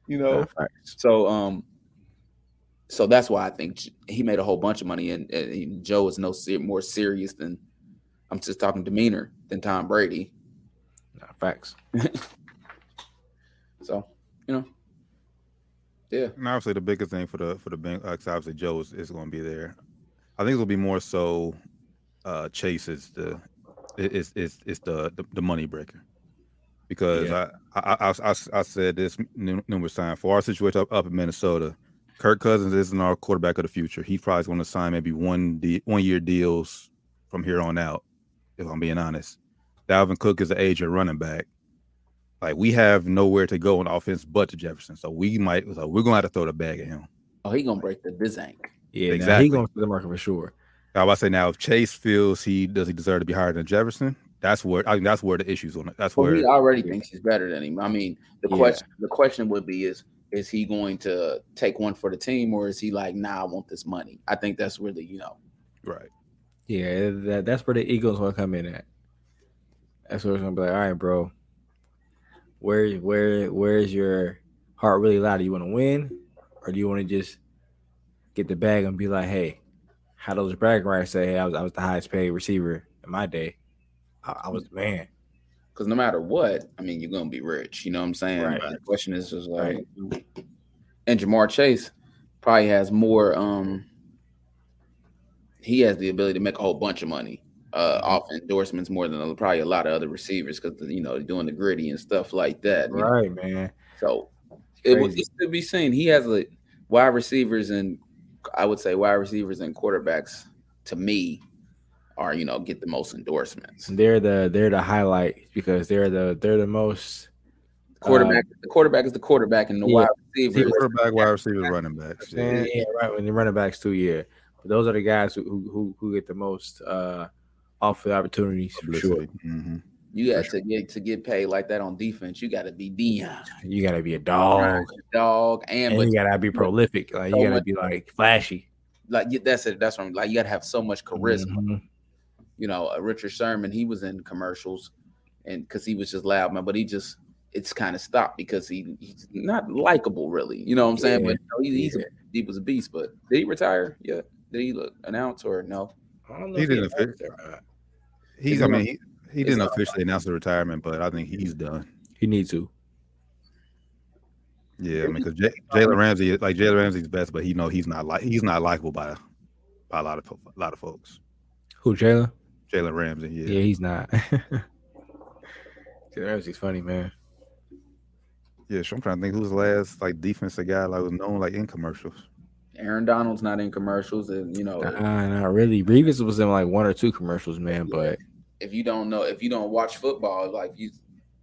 you know, so um, so that's why I think he made a whole bunch of money, and, and Joe is no ser- more serious than I'm just talking demeanor than Tom Brady. Nah, facts. So you know, yeah, And obviously, the biggest thing for the for the bank, uh, 'cause obviously Joe is, is going to be there. I think it'll be more so uh, Chase is the is is is the, the the money breaker because Yeah. I, I I I I said this nu- numerous times for our situation up, up in Minnesota, Kirk Cousins isn't our quarterback of the future. He's probably going to sign maybe one de- one year deals from here on out. If I'm being honest, Dalvin Cook is an agent running back. Like we have nowhere to go on offense but to Jefferson, so we might. So we're gonna have to throw the bag at him. Oh, he gonna break the bizank. Yeah, exactly. Exactly. He going to the market for sure. I was say now if Chase feels he does he deserve to be higher than Jefferson, that's where I think that's where the issues on it. That's Well, where he already thinks he's better than him. I mean, the Yeah. question the question would be is is he going to take one for the team or is he like, nah, I want this money? I think that's really, you know, right. Yeah, that, that's where the Eagles want to come in at. That's where it's gonna be like, all right, bro. Where where where's your heart really loud? Do you want to win, or do you want to just get the bag and be like, hey, how those bragging rights say, hey, I was I was the highest paid receiver in my day. I, I was the man. because no matter what, I mean, you're gonna be rich. You know what I'm saying? Right. The question is just like, and Ja'Marr Chase probably has more. um He has the ability to make a whole bunch of money uh Mm-hmm. off endorsements more than probably a lot of other receivers because you know doing the gritty and stuff like that. you know? Right, man. So it was crazy. to be seen. He has a wide receivers and I would say wide receivers and quarterbacks to me are you know get the most endorsements. They're the they're the highlight because they're the they're the most Quarterback, the quarterback is the quarterback, and the yeah. wide receiver. is- Quarterback, wide receivers, running backs. Yeah, Yeah. yeah, right. When the running backs too, yeah. But those are the guys who who, who, who get the most uh off the opportunities for sure. Publicity. Mhm. You got to get to get paid like that on defense. You got to be Deion, You gotta be a dog. dog, and, And you gotta be prolific. Like so you gotta be like flashy. like yeah, that's it. That's what I'm like. You got to have so much charisma. Mhm. You know, uh, Richard Sherman, he was in commercials, and because he was just loud, man. But he just it's kind of stopped because he he's not likable, really. You know what I'm saying? Yeah, But you know, he, he's a, he was a beast. But did he retire? Yeah. Did he look, announce or no? I don't know He didn't announced fit. it or not. He's. It's I mean, he, he didn't not- officially announce the retirement, but I think he's done. He needs to. Yeah, I mean, because Jalen Ramsey, like Jalen Ramsey's best, but he know he's not like he's not likable by by a lot of a lot of folks. Who Jalen? Jalen Ramsey, yeah. Yeah. he's not. Jalen Ramsey's funny, man. Yeah, so I'm trying to think who's the last like defensive guy like was known like in commercials. Aaron Donald's not in commercials, and you know, Nah, not really. Reeves was in like one or two commercials, man. But if you don't know, if you don't watch football, like you,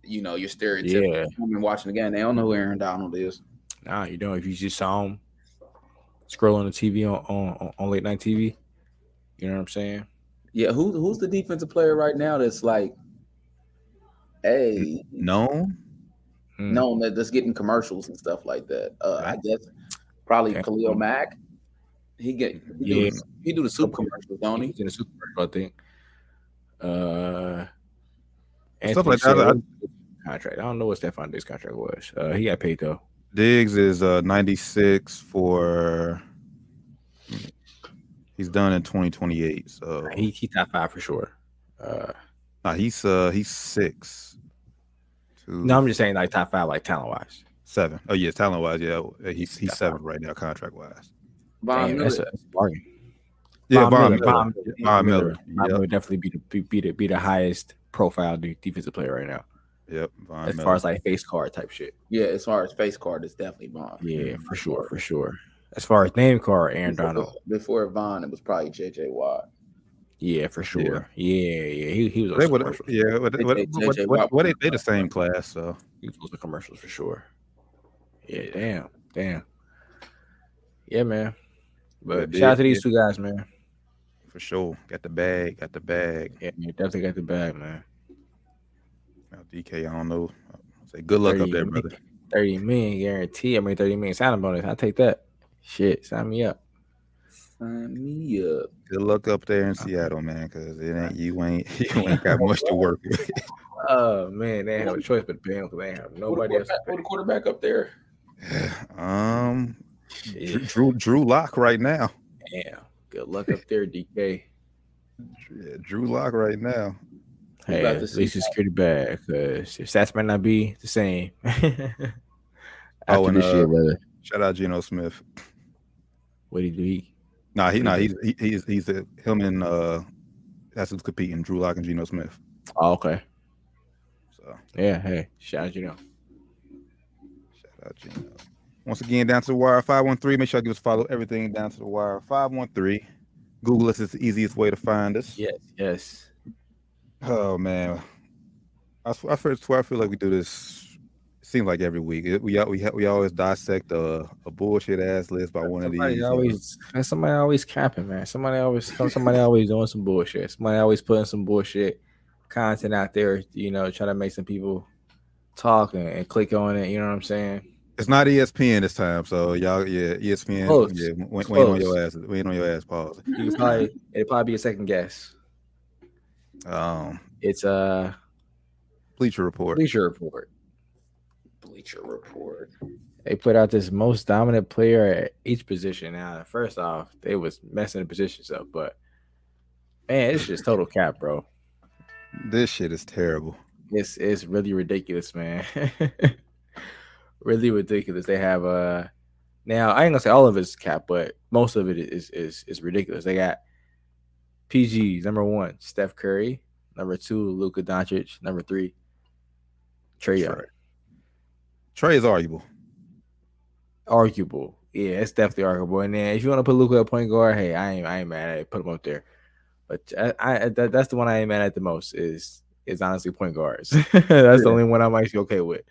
you know, you're stereotypical yeah, woman watching the game. They don't know who Aaron Donald is. nah, you don't. if you just saw him scrolling the TV on, on on late night TV, you know what I'm saying? Yeah, who who's the defensive player right now that's like, hey, No, Mm. known that that's getting commercials and stuff like that. Uh, I guess probably Okay. Khalil Mack. He get he, Yeah. do, the, he do the soup commercials, don't he? He's in the Super Bowl, I think. Uh, Stuff like that, I- contract. I don't know what Stefon Diggs' contract was. Uh, he got paid though. Diggs is uh 96 for he's done in 2028. So He he top five for sure. Uh, nah, he's uh he's six. Two, no, I'm just saying like top five, like talent wise. Seven. Oh yeah, talent wise, yeah. Uh, he's he's Top seven right now, contract wise. Von Damn, Miller. that's a, that's a bargain. Yeah, Von Von Miller, Miller. Von Von Miller. Miller. Yep. Miller definitely be the be, be the be the highest profile defensive player right now, Yep. Von as Miller. far as like face card type shit. yeah, as far as face card, it's definitely Von. Yeah, for sure, for sure. As far as name card, Aaron Donald. Before Von, it was probably J.J. Watt. Yeah, for sure. Yeah, yeah. He, he was on they some would, yeah, what, what, J- what, J- what, Watt- they, they the same class, so He was on the commercials for sure. Yeah, damn, damn. Yeah, man. But Yeah, shout out to big- these two guys, man. for sure. Got the bag, got the bag. Yeah, you definitely got the bag, man. Uh, now, DK, I don't know. Say good luck up there, million- brother. 30 million guarantee. I mean, 30 million signing bonus. I'll take that. Shit, sign me up. Sign me up. Good luck up there in uh-huh. Seattle, man, because it ain't you ain't you ain't got much to work with. Oh, man. They ain't have a choice but to pay him because they ain't have nobody Who else. the to who the quarterback up there? um, pay. Drew, Drew Drew Lock right now. Yeah, Good luck up there, DK. Yeah, Drew Lock right now. Hey, about at to see least the security bag because your stats might not be the same. After Oh, and, this uh, shit, brother. Shout out Geno Smith. What he do? He, Nah, he nah, he's he, he's he's a, him and uh that's who's competing, Drew Lock and Geno Smith. oh, okay. So Yeah, hey, shout out, you know. shout out Geno. Once again, down to the wire 513. Make sure I give us follow everything down to the wire 513. Google us is the easiest way to find us. Yes, yes. Oh man, I, I first swear I feel like we do this. Seems like every week we we we always dissect a, a bullshit ass list by one somebody of these. Always, uh, man, somebody always capping, man. Somebody always somebody always doing some bullshit. Somebody always putting some bullshit content out there. You know, trying to make some people talk and, and click on it. You know what I'm saying? It's not ESPN this time, so y'all, yeah, ESPN, Close. yeah, we, we ain't on your ass, we ain't on your ass. Pause. You can probably it'll probably be a second guess. Um, It's a Bleacher Report. Bleacher Report. Bleacher Report. They put out this most dominant player at each position. Now, first off, they was messing the positions up, but man, it's just total cap, bro. This shit is terrible. It's it's really ridiculous, man. really ridiculous. They have uh now I ain't gonna say all of it's cap, but most of it is is is ridiculous. They got PGs number one, Steph Curry, number two, Luka Doncic, number three, Trae Young. Trae is arguable. Arguable. Yeah, it's definitely arguable. And then if you want to put Luka at point guard, hey, I ain't I ain't mad at it. Put him up there. But I, I that, that's the one I ain't mad at the most is is honestly point guards. that's yeah. the only one I'm actually okay with.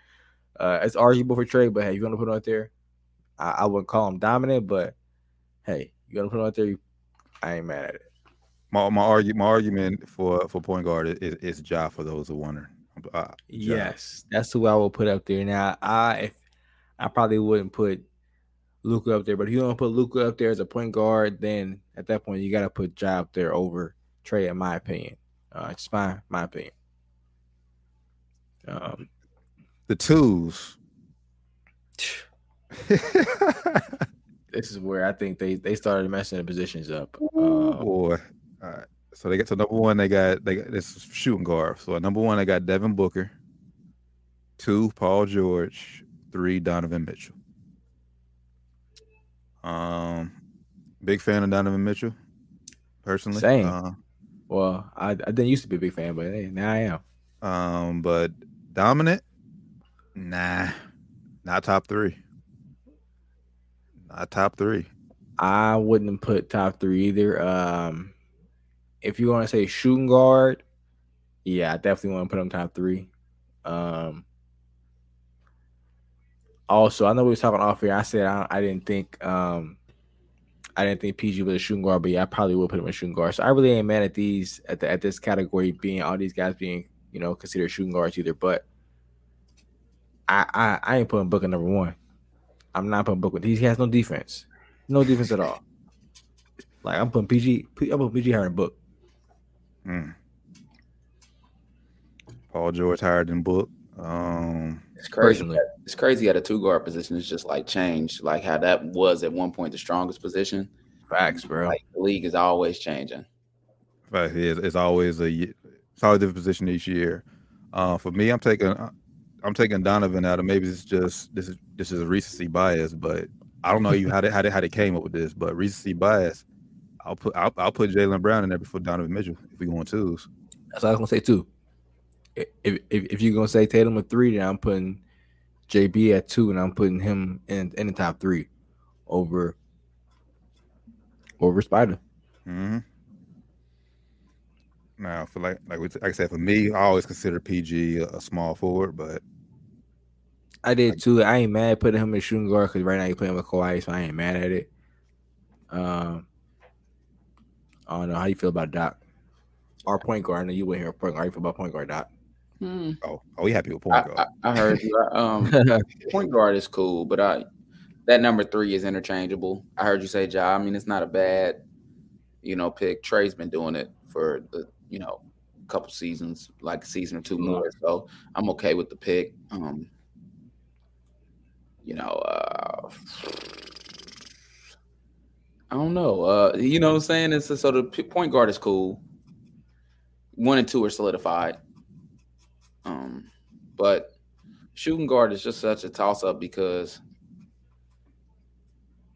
Uh, it's arguable for Trae, but hey, you're gonna put him out there? I, I, wouldn't call him dominant, but hey, you're gonna put him out there? You, I ain't mad at it. My my argue my argument for for point guard is is Ja for those who wonder. Uh, yes, that's who I will put up there. Now, I if I probably wouldn't put Luka up there, but if you don't put Luka up there as a point guard, then at that point you got to put Ja up there over Trae, in my opinion. Uh, it's my my opinion. Um, the twos. this is where I think they they started messing the positions up. Ooh, um, boy, all right. So they get to number one. They got they got this shooting guard. So number one, they got Devin Booker. Two, Paul George. Three, Donovan Mitchell. Um, big fan of Donovan Mitchell, personally. Same. Uh, well, I, I didn't used to be a big fan, but hey, now I am. Um, but dominant, nah, not top three. Not top three. I wouldn't put top three either. Um, if you want to say shooting guard, yeah, I definitely want to put him top three. Um, also, I know we were talking off here. I said I, I didn't think um, I didn't think PG was a shooting guard, but yeah, I probably would put him in shooting guard. So I really ain't mad at these at the, at this category being all these guys being you know considered shooting guards either. But I I, I ain't putting Booker number one. I'm not putting Booker. He has no defense, no defense at all. Like I'm putting PG. I'm putting PG higher than Book. Hmm. Paul George higher than Book. Um, it's crazy. Personally. It's crazy how the two guard position is just like changed, like how that was at one point the strongest position. Facts, bro. Like the league is always changing. Right, it's, it's always a it's always a different position each year. Uh, for me, I'm taking I'm taking Donovan out, and maybe it's just this is this is a recency bias, but I don't know you how they how they how they came up with this, but recency bias. I'll put I'll, I'll put Jaylen Brown in there before Donovan Mitchell if we go on twos. That's what I was gonna say too. If if, if you're gonna say Tatum at three, then I'm putting JB at two, and I'm putting him in in the top three over over Spider. Mm-hmm. Now, for like like, we, like I said, for me, I always consider PG a, a small forward, but I did too. I ain't mad putting him in shooting guard because right now he's playing with Kawhi, so I ain't mad at it. Um, I don't know how you feel about Doc. Our point guard. I know you went here point guard. How you feel about point guard, Doc? Hmm. Oh, are we happy with point guard? I, I, I heard you. Um, point guard is cool, but I that number three is interchangeable. I heard you say Ja. I mean, it's not a bad, you know, pick. Trae's been doing it for the, you know, a couple seasons, like a season or two more. So I'm okay with the pick. Um, you know, uh, I don't know. Uh, you know what I'm saying? It's so the point guard is cool. One and two are solidified. Um, but shooting guard is just such a toss up because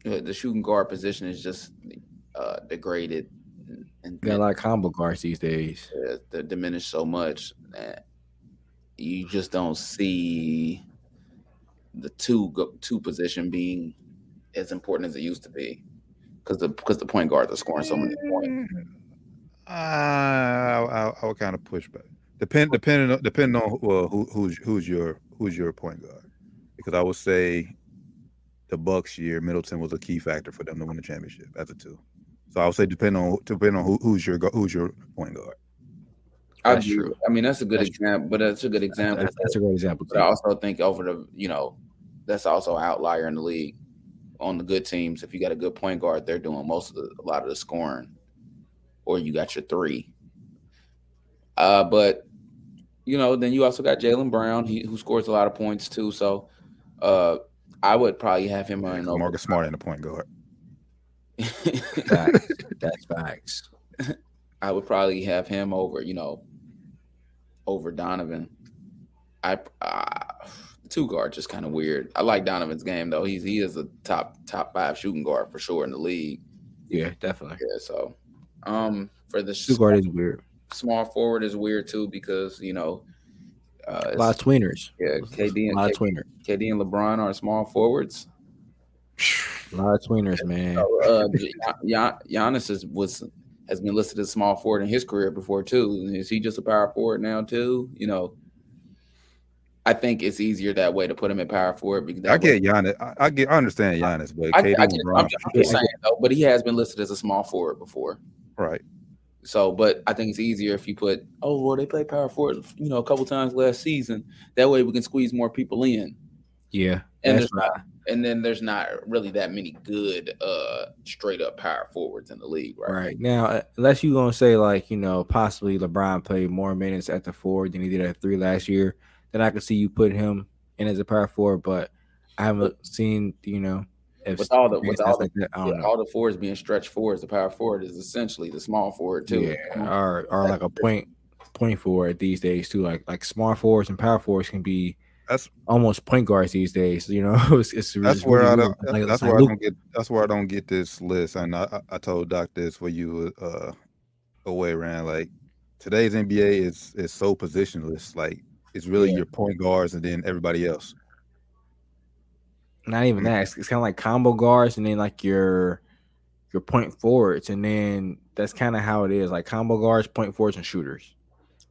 the shooting guard position is just uh, degraded. And, got a lot of combo guards these days. Uh, they're diminished so much that you just don't see the two two position being as important as it used to be because the because the point guards are scoring so many points. Uh, I, I, I would kind of push back. Depend depending on depending on well, who, who's who's your who's your point guard, because I would say the Bucks year Middleton was a key factor for them to win the championship as a two. So I would say depend on depending on who, who's your who's your point guard. That's I, do- true. I mean, that's a good That's example, but that's a good example. That's, that's a great example. But I also think over the, you know, that's also an outlier in the league. On the good teams, if you got a good point guard, they're doing most of the a lot of the scoring, or you got your three. Uh, but you know, then you also got Jaylen Brown, he who scores a lot of points too. So, uh, I would probably have him running over. Marcus Smart and the point guard. Facts. That's facts. I would probably have him over, you know, over Donovan. I uh, two guard just kind of weird. I like Donovan's game though. He's he is a top top five shooting guard for sure in the league. Yeah, definitely. Yeah, so um for the Two guard is weird. small forward is weird too because you know uh, A lot of tweeners. yeah KD A lot and of tweeners. KD and LeBron are small forwards. A lot of tweeners, man. So, uh, Gian- Giannis is, was has been listed as small forward in his career before too. Is he just a power forward now too? You know, I think it's easier that way to put him at power forward because I that way- get Giannis. I, I get. I understand Giannis, but I, KD I and get, I'm, I'm just saying though, but he has been listed as a small forward before. right? So, but I think it's easier if you put, oh, well, they played power forward, you know, a couple times last season. That way, we can squeeze more people in, Yeah. and that's there's not, and then there's not really that many good, uh, straight up power forwards in the league, right? Right now, uh, unless you gonna say like you know possibly LeBron played more minutes at the four than he did at three last year, then I could see you put him in as a power forward. But I haven't seen you know if With all the- with all the- like that, I Yeah, know. all the forwards being stretched forwards, the power forward is essentially the small forward too. Yeah, or or like a point point forward these days too. Like like small forwards and power forwards can be That's almost point guards these days. You know, it's, it's that's it's where I don't. Like, that's where Luka- I don't get. That's where I don't get this list. And I, I- I told Doc this for you uh away ran like today's NBA is is so positionless. Like it's really Yeah. your point guards and then everybody else. not even that. It's, it's kind of like combo guards, and then like your your point forwards, and then that's kind of how it is. Like combo guards, point forwards, and shooters.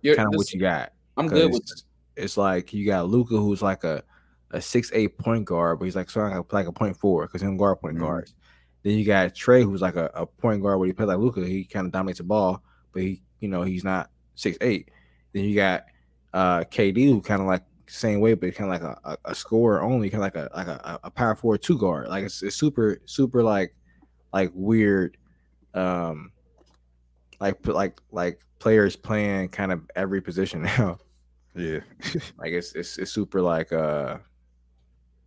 You're- Kind of what you got. I'm good with 'Cause It's like you got Luka, who's like a a six eight point guard, but he's like sort of like, a point forward because he don't guard point Mhm. guards. Then you got Trae, who's like a, a point guard where he plays like Luka. He kind of dominates the ball, but he you know he's not six eight. Then you got uh KD, who kind of like same way, but kind of like a, a, a scorer only, kind of like a like a, a power forward two guard. Like it's, it's super super like like weird, um, like like like players playing kind of every position now. Yeah. Like it's it's, it's super like uh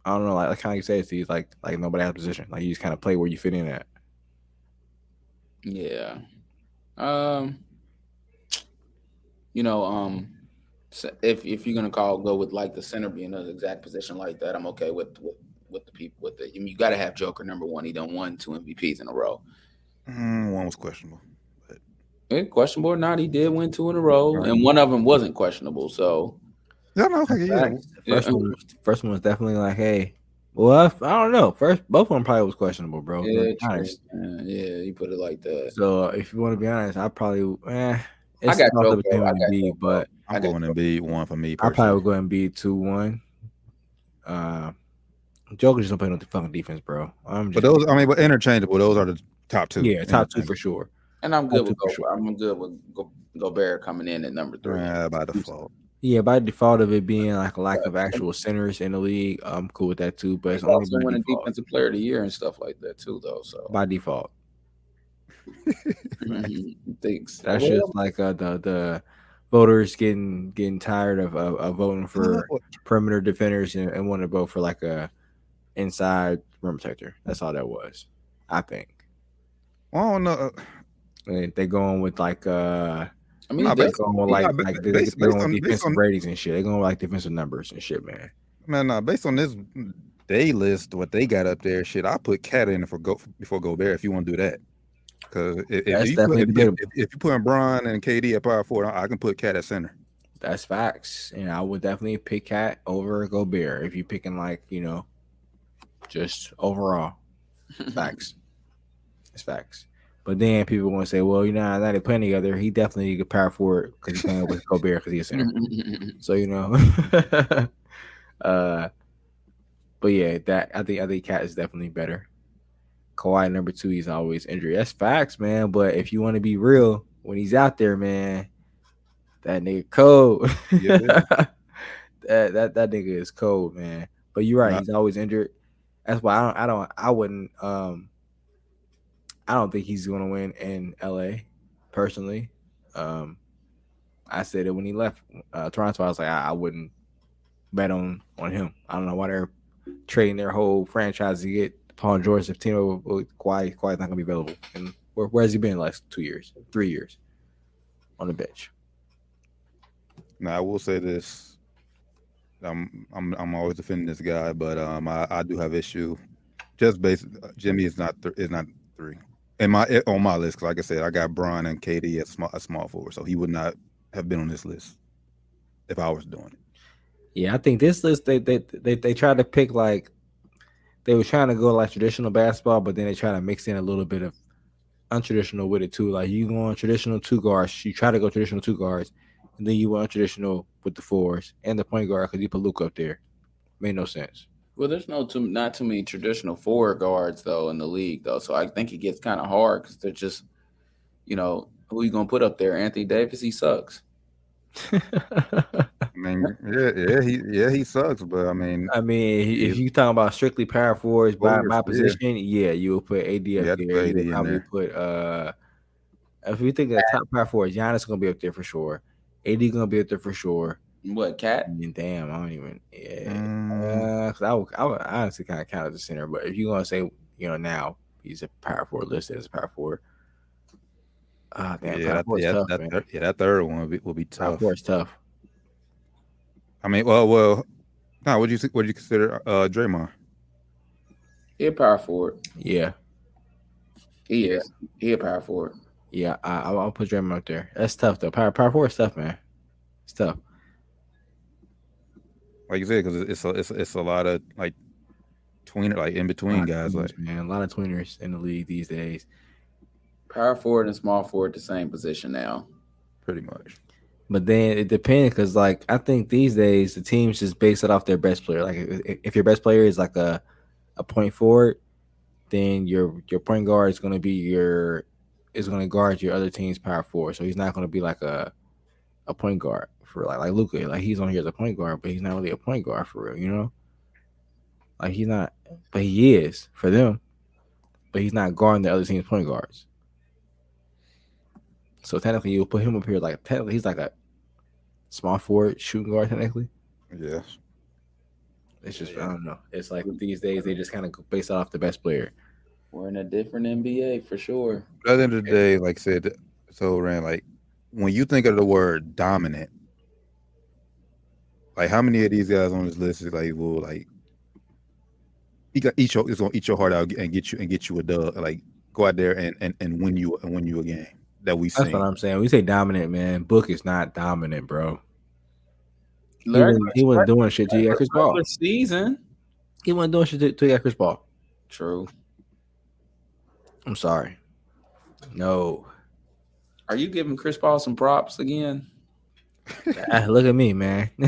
I don't know like, like how you say it to you like like nobody has a position. Like you just kind of play where you fit in at. Yeah. Um. You know, um, s- if if you're gonna call go with like the center being an exact position like that, I'm okay with with with the people with it. I mean, you got to have Joker number one. He done won two MVPs in a row. Mm, one was questionable. Eh, questionable or not, he did win two in a row, and one of them wasn't questionable. So Yeah, no, okay, yeah. First Yeah. one, was- one was definitely like, hey, well, I, I don't know. First, both of them probably was questionable, bro. yeah, honest. Yeah, yeah, you put it like that. So uh, if you want to be honest, I probably eh, it's got toss-up Joker. between I got and Embiid, but I'm going to be one for me. I probably would go and be two one. Uh, Joker just don't play no fucking defense, bro. I'm But those, I mean, but interchangeable. Those are the top two. yeah, top two for sure. And I'm good with for Go, sure. I'm good with Go, Gobert coming in at number three. Yeah, by default. Yeah, by default of it being like a lack of actual centers in the league, I'm cool with that too. But He's it's only also by winning default. defensive player of the year and stuff like that too, though. So By default, thanks. that's Well, just like uh, the the voters getting getting tired of of, of voting for perimeter defenders and, and wanting to vote for like a inside rim protector. That's all that was, I think. I don't know. They going with like uh I mean, they that's- based- going with like like they, based- they going with defensive on- ratings and shit. They going with like defensive numbers and shit, man. Man, nah, based on this day list, what they got up there, shit, I put Cat in for go before Gobert if you want to do that. Because if, if, you put, if, if, you put Bron and KD at power forward, I, I can put Cat at center. That's facts. And I would definitely pick Cat over Gobert if you're picking like, you know, just overall. facts. It's facts. But then people want to say, well, you know, now they're playing together, he definitely could power forward because he's playing with Gobert because he's a center. so you know. uh but yeah, that I think I think Cat is definitely better. Kawhi number two, he's always injured. That's facts, man. But if you want to be real, when he's out there, man, that nigga cold. Yeah. that that that nigga is cold, man. But you're right, he's always injured. That's why I don't I don't I wouldn't um I don't think he's gonna win in LA personally. Um I said it when he left uh, Toronto. I was like, I, I, wouldn't bet on on him. I don't know why they're trading their whole franchise to get Paul George if Tino Kawhi Kawhi's not gonna be available. And where, where has he been the last two years, three years on the bench? Now I will say this. I'm I'm I'm always defending this guy, but um I, I do have issue. Just based Jimmy is not th- is not three in my eh, on my list. Cause like I said, I got Bron and KD at small a small forward, so he would not have been on this list if I was doing it. Yeah, I think this list they they they, they tried to pick like they were trying to go like traditional basketball, but then they try to mix in a little bit of untraditional with it too. Like you go on traditional two guards, you try to go traditional two guards, and then you went traditional with the fours and the point guard because you put Luke up there. Made no sense. Well, there's no too not too many traditional four guards though in the league though, so I think it gets kind of hard because they're just, you know, who you gonna put up there? Anthony Davis, he sucks. I mean, yeah, yeah, he yeah he sucks, but I mean, I mean, if you talking about strictly power forwards by my position, yeah, you will put AD up yeah, there. You probably put uh, if you think of top power forwards, Giannis gonna be up there for sure. AD gonna be up there for sure. What cat? Damn, I don't even. Yeah, mm. uh, cause I would, I would honestly kind of count as a center, but if you gonna say, you know, now he's a power forward listed as a power forward. Ah, damn, yeah, that, yeah, tough, that, third, yeah, that third one will be, will be tough. Power tough. I mean, well, well, now what do you what do you consider uh Draymond? He a power forward. Yeah, he is. He a power forward. Yeah, I, I'll put Draymond up there. That's tough though. Power power forward stuff, man. It's tough like you said, because it's a, it's it's a lot of like tweener, like in between guys, tweeners, like man, a lot of tweeners in the league these days. Power forward and small forward, the same position now, pretty much. But then it depends because, like, I think these days the teams just base it off their best player. Like, if, if your best player is like a a point forward, then your your point guard is going to be your is going to guard your other team's power forward. So he's not going to be like a a point guard for like like Luka. Like he's on here as a point guard, but he's not really a point guard for real, you know? Like he's not but he is for them. But he's not guarding the other team's point guards. So technically you'll put him up here like technically he's like a small forward shooting guard technically. Yes. It's just I don't know. It's like these days they just kind of base it off the best player. We're in a different NBA for sure. At the end of the day, like I said, so ran like when you think of the word dominant, like how many of these guys on this list is like will like he got eat your it's gonna eat your heart out and get you and get you a dub like go out there and and, and win you and win you a game that we That's what I'm saying. We say dominant, man. Book is not dominant, bro. He, wasn't, he wasn't doing shit to you Chris Paul. Season. He wasn't doing shit to, to you Chris Paul. True. I'm sorry. No. Are you giving Chris Paul some props again? Ah, look at me, man.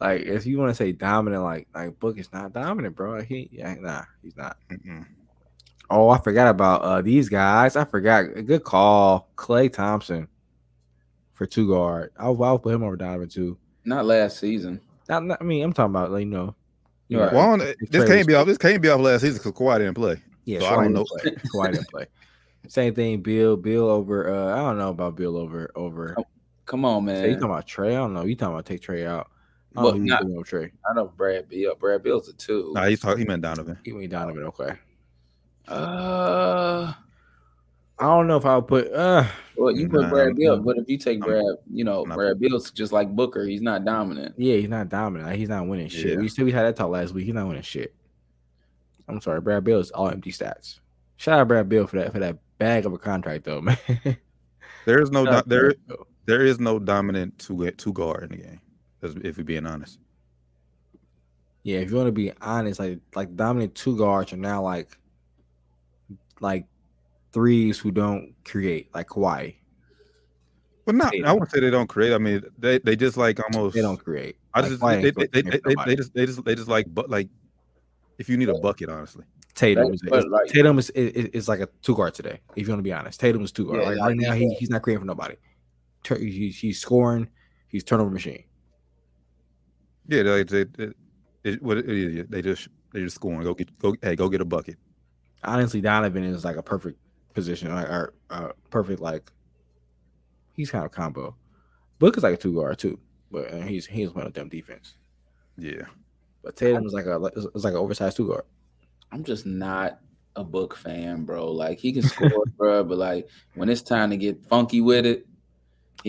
like if you want to say dominant, like like Book is not dominant, bro. He yeah, nah, he's not. Mm-mm. Oh, I forgot about uh these guys. I forgot. A good call, Klay Thompson for two guard. I'll, I'll put him over Donovan too. Not last season. Not, not I mean, I'm talking about like you know. You right. well, this can't be off. This can't be off last season because Kawhi didn't play. Yeah, so I don't know. Kawhi didn't play. Same thing, Beal. Beal over. Uh, I don't know about Beal over over. Oh, come on, man. So you talking about Trae? I don't know. You talking about take Trae out? I don't not, know Trae. I know Brad Beal. Brad Beal's a two. Nah, he's talking. He meant Donovan. He meant Donovan. Okay. Uh, I don't know if I'll put. Uh, well, you put nah, Brad Beal, but if you take Brad, you know, Brad Beal's just like Booker. He's not dominant. Yeah, he's not dominant. He's not winning shit. Yeah. We still we had that talk last week. He's not winning shit. I'm sorry, Brad Beal is all empty stats. Shout out Brad Beal for that for that bag of a contract though, man. There's no there there is no dominant two two guard in the game. If we're being honest. Yeah, if you want to be honest, like like dominant two guards are now like like threes who don't create, like Kawhi. Well, not I wouldn't say they don't create. I mean, they they just like almost they don't create. I just they, they, they, they, just they just they just like but like if you need a bucket, honestly. Tatum is, is like, Tatum is, is, is like a two guard today. If you want to be honest, Tatum is two guard. Yeah, like right now, he, he's not creating for nobody. He's, he's scoring. He's turnover machine. Yeah, they, they, they, what it is, they just they just scoring. Go get go hey go get a bucket. Honestly, Donovan is like a perfect position, like or uh, perfect like he's kind of combo. Book is like a two guard too, but he's he's playing a dumb defense. Yeah, but Tatum is like a it's like an oversized two guard. I'm just not a book fan, bro. Like he can score, bro, but like when it's time to get funky with it,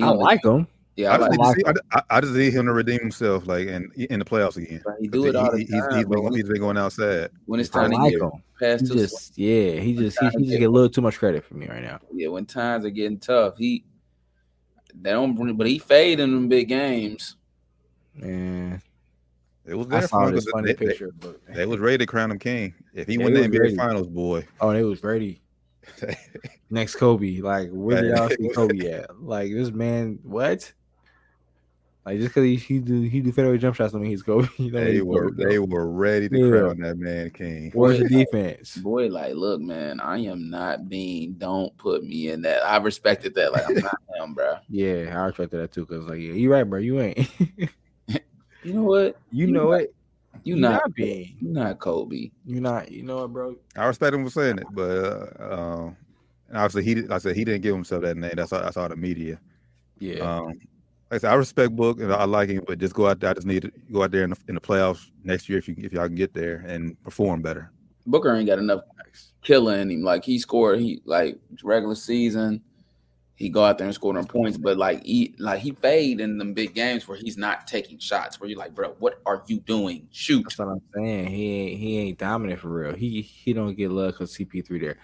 I like him. Yeah, I, I, just like see, I, I, just need him to redeem himself, like in in the playoffs again. He do it all the he, time, he's, been, he's been going outside. When it's time like to get past, he just yeah, he just he, he just get a little too much credit for me right now. Yeah, when times are getting tough, he they don't, but he fade in them big games. Man, it was there for him. Funny they, picture, they, but they was ready to crown him king. If he yeah, won the NBA ready. Finals, boy. Oh, it was ready. Next Kobe, like where did y'all see Kobe at? Like this man, what? Like just because he he do he do fadeaway jump shots, I mean he's Kobe. You know, they were Kobe, they were ready to yeah. crown that man king. Where's the defense, boy? Like, look, man, I am not being. Don't put me in that. I respected that. Like, I'm not him, bro. Yeah, I respected that too. Cause like, yeah, you right, bro. You ain't. You know what? You, you know it. You not, not being. You not Kobe. You're not. You know what, bro? I respect him for saying it, but uh, um, obviously he. I said he didn't give himself that name. That's all. That's all the media. Yeah. Um, like I said, I respect Book and I like him, but just go out there. I just need to go out there in the, in the playoffs next year if you if y'all can get there and perform better. Booker ain't got enough killing him. Like he scored, he like regular season, he go out there and score them points, but like he like he fade in them big games where he's not taking shots. Where you're like, bro, what are you doing? Shoot. That's what I'm saying. He ain't he ain't dominant for real. He he don't get love because CP3 there.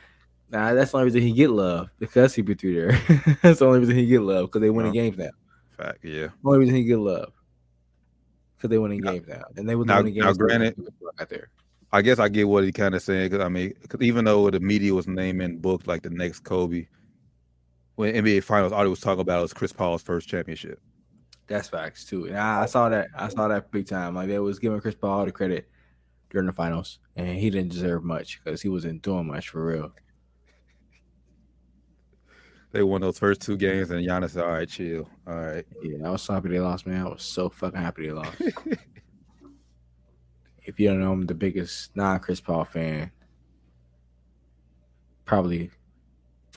Nah, that's the only reason he get love because CP3 there. that's the only reason he get love because they winning yeah. games now. Fact, yeah. The Only reason he get love because they winning games now, and they were now, winning games. Now, granted, out there. I guess I get what he kind of saying because I mean, cause even though the media was naming booked like the next Kobe, when NBA Finals, all he was talking about was Chris Paul's first championship. That's facts too, and I, I saw that. I saw that big time. Like they was giving Chris Paul all the credit during the finals, and he didn't deserve much because he wasn't doing much for real they won those first two games, and Giannis said, "All right, chill. All right." Yeah, I was so happy they lost, man. I was so fucking happy they lost. if you don't know, I'm the biggest non Chris Paul fan, probably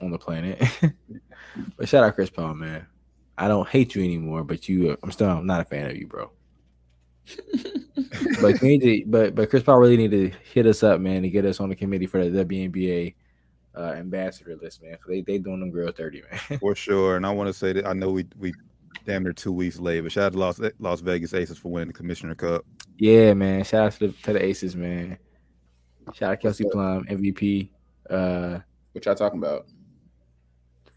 on the planet. but shout out Chris Paul, man. I don't hate you anymore, but you, I'm still I'm not a fan of you, bro. but to, but but Chris Paul really need to hit us up, man, to get us on the committee for the WNBA uh, ambassador list, man. They they doing them girls thirty, man. For sure, and I want to say that I know we we damn near two weeks late, but shout out to Las Las Vegas Aces for winning the Commissioner Cup. Yeah, man. Shout out to the, to the Aces, man. Shout out Kelsey Plum, MVP. Uh, what y'all talking about?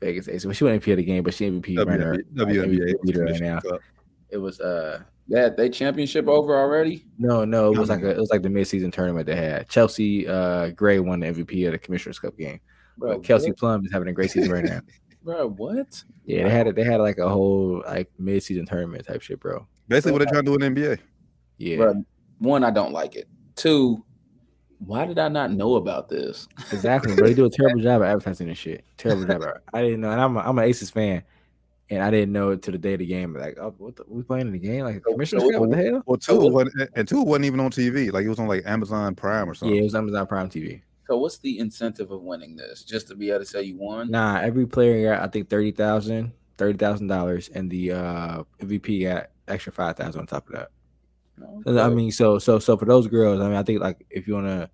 Vegas Aces. Well, she won MVP of the game, but she MVP w- right WNBA leader right now. Cup. It was uh that they championship over already? No, no, it was like a, it was like the midseason tournament they had. Chelsea uh Gray won the MVP of the Commissioner's Cup game. Bro, Kelsey what? Plum is having a great season right now. bro, what? Yeah, they had it. They had like a whole like mid-season tournament type shit, bro. Basically, what they're trying to do in the NBA. Yeah. Bro, one, I don't like it. Two, why did I not know about this? Exactly, but they do a terrible job of advertising this shit. Terrible job. I didn't know, and I'm a, I'm an Aces fan, and I didn't know it to the day of the game. Like, oh, what the, we playing in the game? Like, commissioner, what the hell? Well, two wasn't, and two wasn't even on TV. Like, it was on like Amazon Prime or something. Yeah, it was Amazon Prime TV. So what's the incentive of winning this? Just to be able to say you won? Nah, every player got I think thirty thousand, thirty thousand dollars, and the uh, MVP got extra five thousand on top of that. Okay. I mean, so so so for those girls, I mean, I think like if you want to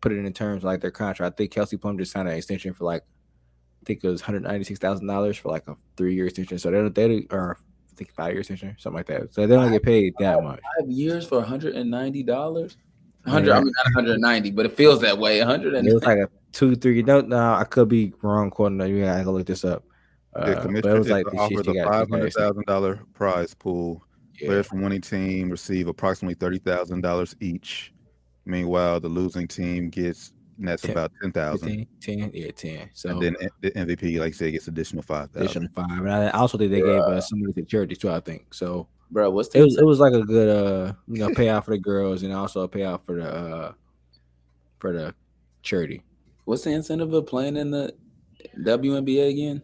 put it in terms like their contract, I think Kelsey Plum just signed an extension for like I think it was one hundred ninety six thousand dollars for like a three year extension. So they don't they are I think five year extension, something like that. So they don't get paid that much. Five years for one hundred and ninety dollars. 100, I mean, not 190, but it feels that way. 100. and It was like a two, three. No, no, I could be wrong. Quoting that. You gotta look this up. The Uh, but commissioner it was like the shit offers she a got- five she got hundred thousand dollar prize pool. Yeah. Players from winning team receive approximately thirty thousand dollars each. Meanwhile, the losing team gets nets Ten- about ten thousand, 10, 10, yeah, 10. So and then the MVP, like I said, gets additional five additional five. And I also think they gave uh, some money the charity too, I think. So bro. What's the it was it was like a good uh you know payout for the girls and also a payout for the uh for the charity. what's the incentive of playing in the WNBA again?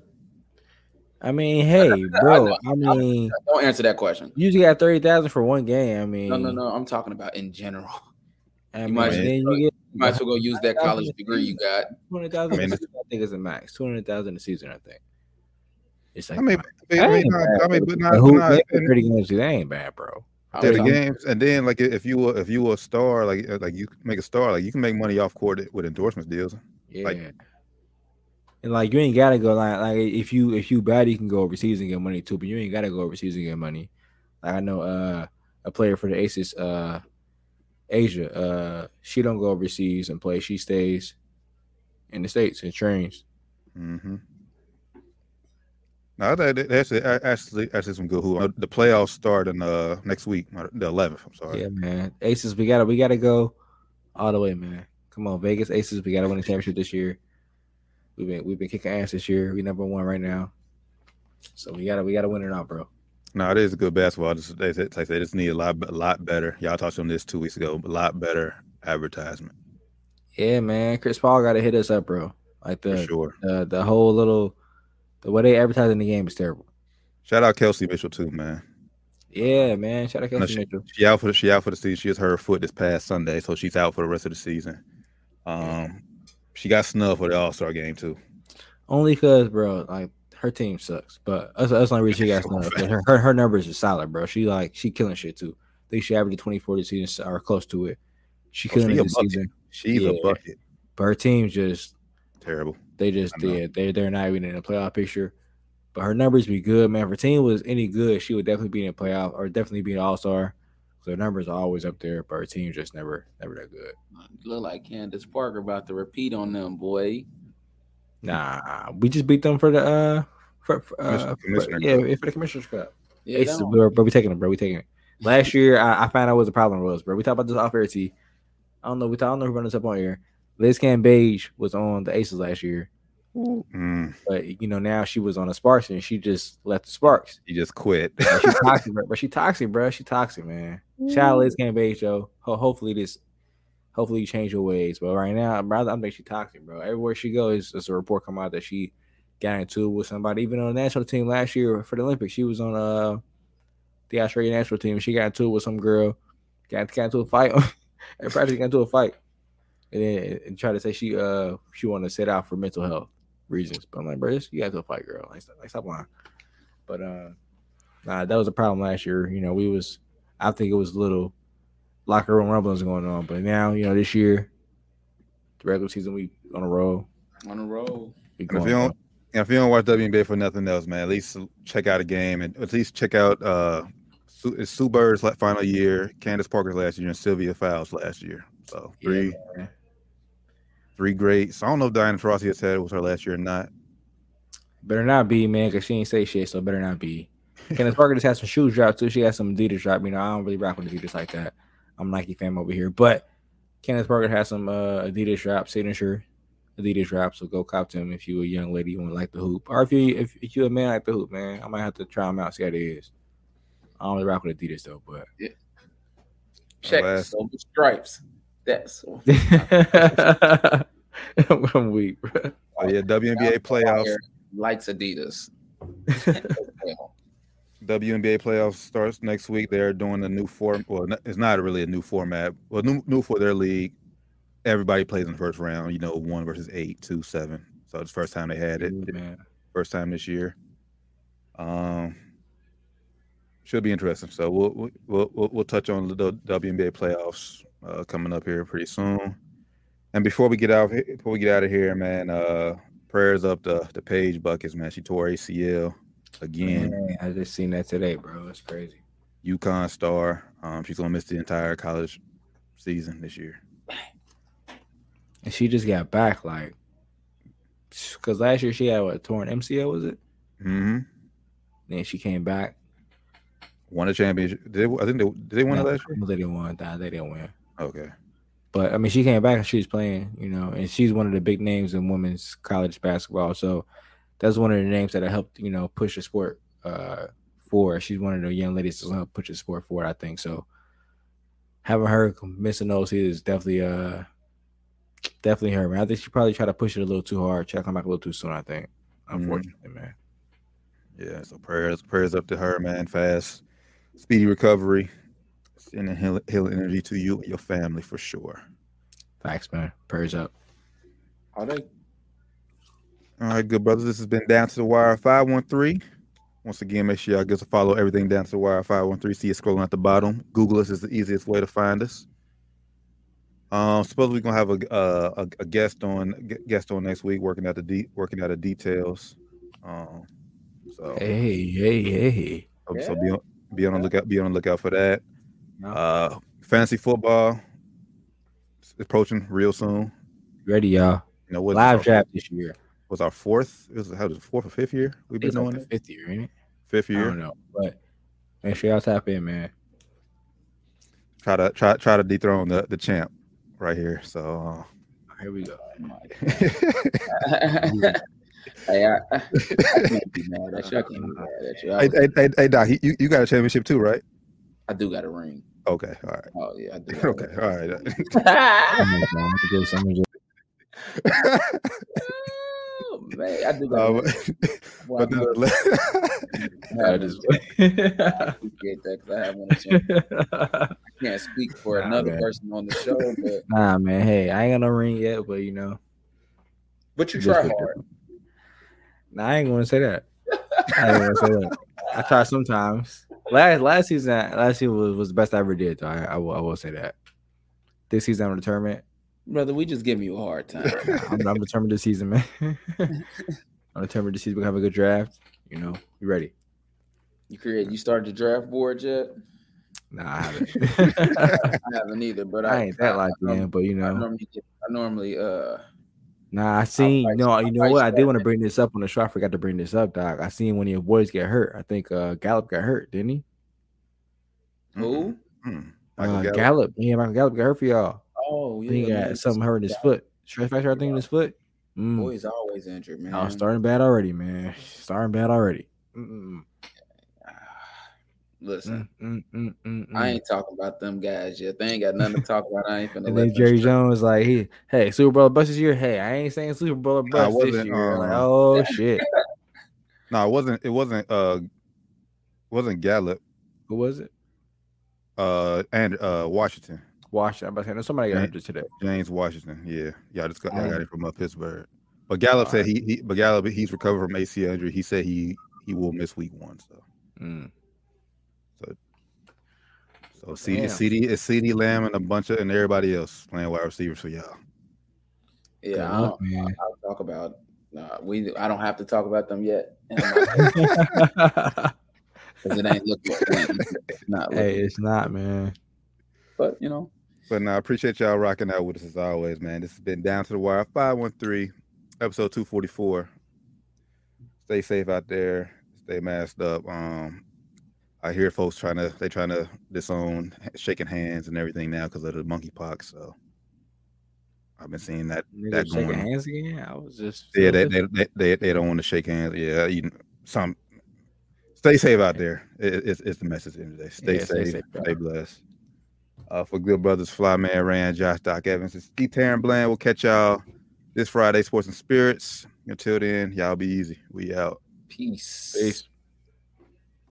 I mean, hey, bro. know. I mean, Don't answer that question. you usually got thirty thousand for one game. I mean, No, no, no. I'm talking about in general. I You might- then you get You might as well go use that college degree you got. two hundred thousand. I mean, I think it's a max. Two hundred thousand a season. I think. It's like I mean, I mean, I mean, bad, I mean, but not, But but who not they and- play pretty games? That ain't bad, bro. yeah, the games, and then like if you were if you were a star, like uh, like you make a star, like you can make money off court with endorsements deals. Yeah. Like- and like you ain't gotta go like like if you if you bad you can go overseas and get money too, but you ain't gotta go overseas and get money. Like I know uh a player for the Aces, uh A'ja, uh she don't go overseas and play. She stays in the States and trains. Mm-hmm. No, that, that- that's actually actually some good who the playoffs start in uh next week, uh, the eleventh. I'm sorry. Yeah, man. Aces, we gotta we gotta go all the way, man. Come on, Vegas Aces, we gotta win the championship this year. We've been we've been kicking ass this year. We number one right now. So we gotta we gotta win it out, bro. No, it is a good basketball. Just they, they, they just need a lot a lot better. Y'all talked on this two weeks ago. A lot better advertisement Yeah, man. Chris Paul gotta hit us up, bro. Like for the sure. the, the whole little the way they advertise in the game is terrible. Shout out Kelsey Mitchell too, man. Yeah, man. Shout out Kelsey No, Kelsey Mitchell. She out for the she out for the season. She hurt her foot this past Sunday, so she's out for the rest of the season. Um, she got snubbed for the All Star game too. Only because, bro, like her team sucks. But that's that's the only reason she got snubbed. Her, her her numbers are solid, bro. She like she killing shit too. I think she averaged 24 this season or close to it. She Oh, killing she it this bucket. season. She's Yeah. a bucket. But her team's just Terrible. they just did. They they're not even in the playoff picture. But her numbers be good, man. If her team was any good, she would definitely be in the playoff or definitely be an all star. So her numbers are always up there, but our team just never never that good. Look like Candace Parker about to repeat on them, boy. Nah, we just beat them for the uh for, for, uh, Commissioner- for- yeah for the commissioner's cup. Yeah, It's, that bro, bro, we taking it, bro. We taking it. Last year, I, I found out what the problem was, bro. We talked about this off air. T. I don't know. We talk, I don't know who run this up on air. Liz Cambage was on the Aces last year, Mm, but you know now she was on the Sparks and she just left the Sparks. She just quit. Bro, she toxic, bro. But she toxic, bro. She toxic, man. Shout out Liz Cambage, yo. Ho- hopefully this, hopefully you change your ways. But right now, bro, I think she toxic, bro. Everywhere she goes, there's a report come out that she got into it with somebody. Even on the national team last year for the Olympics, she was on uh the Australian national team. She got into it with some girl, got, got into a fight, and practically got into a fight, and then and tried to say she uh she wanted to set out for mental health reasons. But I'm like, bro, this, you got to a fight, girl. Like, stop, like, stop lying. But uh, nah, that was a problem last year. You know, we was I think it was a little locker room rumblings going on, but now you know this year, the regular season we on a roll. on a roll. We if you don't, if you don't watch WNBA for nothing else, man, at least check out a game and at least check out uh Sue, it's Sue Bird's final year, Candace Parker's last year, and Sylvia Fowles last year. So three Yeah, man. Three greats. I don't know if Diana Taurasi has said it was her last year or not. better not be man, because she ain't say shit, so better not be. Candace Parker just had some shoes drop too. She had some Adidas drop. You know, I don't really rock with Adidas like that. I'm a Nike fan over here, but Candace Parker has some uh, Adidas drop signature Adidas drop. So go cop them if you a young lady who want like the hoop, or if you if, if you a man like the hoop, man. I might have to try them out, see how it is. I don't really rock with Adidas though, but Check Last- silver stripes. That's I'm weak, bro. Oh yeah, WNBA playoffs. likes Adidas. WNBA playoffs starts next week. They're doing a new form. Well, it's not really a new format. Well, new new for their league. Everybody plays in the first round. You know, one versus eight, two, seven. So it's the first time they had it. man. First time this year. Um, should be interesting. So we'll we'll we'll, we'll touch on the WNBA playoffs uh, coming up here pretty soon. And before we get out, before we get out of here, man, uh, prayers up to the Paige Bueckers, man. She tore ACL again. Man, I just seen that today, bro. It's crazy. UConn star. Um, she's gonna miss the entire college season this year. And she just got back, like, because last year she had what torn MCL was it? Mm-hmm. Then she came back. Won a championship. Did they, I think they did they win No, last year? They didn't win. Nah, They didn't win. Okay. But I mean, she came back and she was playing, you know, and she's one of the big names in women's college basketball. So that's one of the names that helped, you know, push the sport uh forward. She's one of the young ladies to help push the sport forward, I think. So having her missing those is definitely uh definitely her, man. I think she probably tried to push it a little too hard, try to come back a little too soon, I think. Unfortunately, man. Yeah. So prayers prayers up to her, man. Fast, speedy recovery. Sending healing, healing energy to you and your family for sure. Thanks, man. Prayers up. Are they? All right, good brothers. This has been Down to the Wire 513. Once again, make sure y'all give us a follow. Everything Down to the Wire 513. See it scrolling at the bottom. Google us is the easiest way to find us. Um, suppose we're gonna have a, uh, a a guest on guest on next week, working out the de- working out the details. Um, so Hey, hey, hey. um, so be on be on the lookout be on the lookout for that. Yeah. Uh, fantasy football is approaching real soon. Ready, y'all. You know what? Live draft this year. was our fourth. It was how was it, fourth or fifth year we've been It's doing like the it. fifth year, ain't it? Fifth year. I don't know. But make sure y'all tap in, man. try to try try to dethrone the, the champ right here. So uh, Here we go. hey, I, I can't be mad at you. I can't be mad at you. hey, hey, hey, hey Doc, you, you got a championship too, right? I do got a ring. Okay, all right. Oh yeah, I do. Okay, all right. ring. I'm I'm gonna I'm gonna oh, man, I do got a Uh. Well, but nonetheless, I have. I appreciate that because I have one. I can't speak for Nah, another man. person on the show, but nah, man. Hey, I ain't got no ring yet, but you know, but you try hard. nah, I ain't gonna say that. I ain't gonna say that. I try sometimes. Last last season, last season was, was the best I ever did. Though I, I will I will say that. This season, I'm determined. Brother, we just giving you a hard time. I'm, I'm determined this season, man. I'm determined this season we have a good draft. You know, you ready? You create you started the draft board yet? Nah, I haven't. I haven't either, but I, I ain't that locked in, but you I know, normally I normally uh nah. I seen. like- No, you know what? I did want to bring this up on the show. I forgot to bring this up, Doc. I seen one of your boys get hurt. I think uh Gallup got hurt, didn't he? who? Mm. Michael Uh, Gallup. Gallup. Yeah, Michael Gallup got hurt for y'all. Oh yeah, think he man, got something hurt in his foot. Stress fracture, I think, in his foot. Mm. Boy's always injured, man. Oh, starting bad already, man. Starting bad already. Mm-mm. Listen, Mm, mm, mm, mm, I mm. ain't talking about them guys yet. They ain't got nothing to talk about. I ain't finna And let then them Jerry stress. Jones like he, hey, Super Bowl bust this year. Hey, I ain't saying Super Bowl bust this wasn't, year. like, um, oh shit, No, it wasn't. It wasn't. Uh, wasn't Gallup. who was it? Uh, and uh, Washington. Washington. I'm about to say, no, somebody got Yeah. today. James Washington. Yeah, yeah. I just got, I Oh. got it from uh, Pittsburgh. But Gallup said he, he. But Gallup, he's recovered from ACL injury. He said he he will miss week one. So Mm. So CeeDee Damn. CeeDee is CeeDee Lamb and a bunch of and everybody else playing wide receivers for y'all. Yeah, Good I'll, luck, man. I'll talk about. Nah, we. I don't have to talk about them yet. Because it ain't looking. It's not looking. hey, it's not, man. But you know, But no, I appreciate y'all rocking out with us as always, man. This has been Down to the Wire 513, episode 244. Stay safe out there. Stay masked up. Um, I hear folks trying to they trying to disown shaking hands and everything now because of the monkeypox. So I've been seeing that Nigga that shaking going. hands again. I was just Yeah, they, they they, they they don't want to shake hands. Yeah, you, some stay safe out there. It, it's, it's the message at the end of the day. Stay Yeah, stay safe, safe, stay blessed. Uh, for good brothers, Flyman Rand, Josh Doc Evans, it's E Taryn Bland. We'll catch y'all this Friday, Sports and Spirits. Until then, y'all be easy. We out. peace. Peace.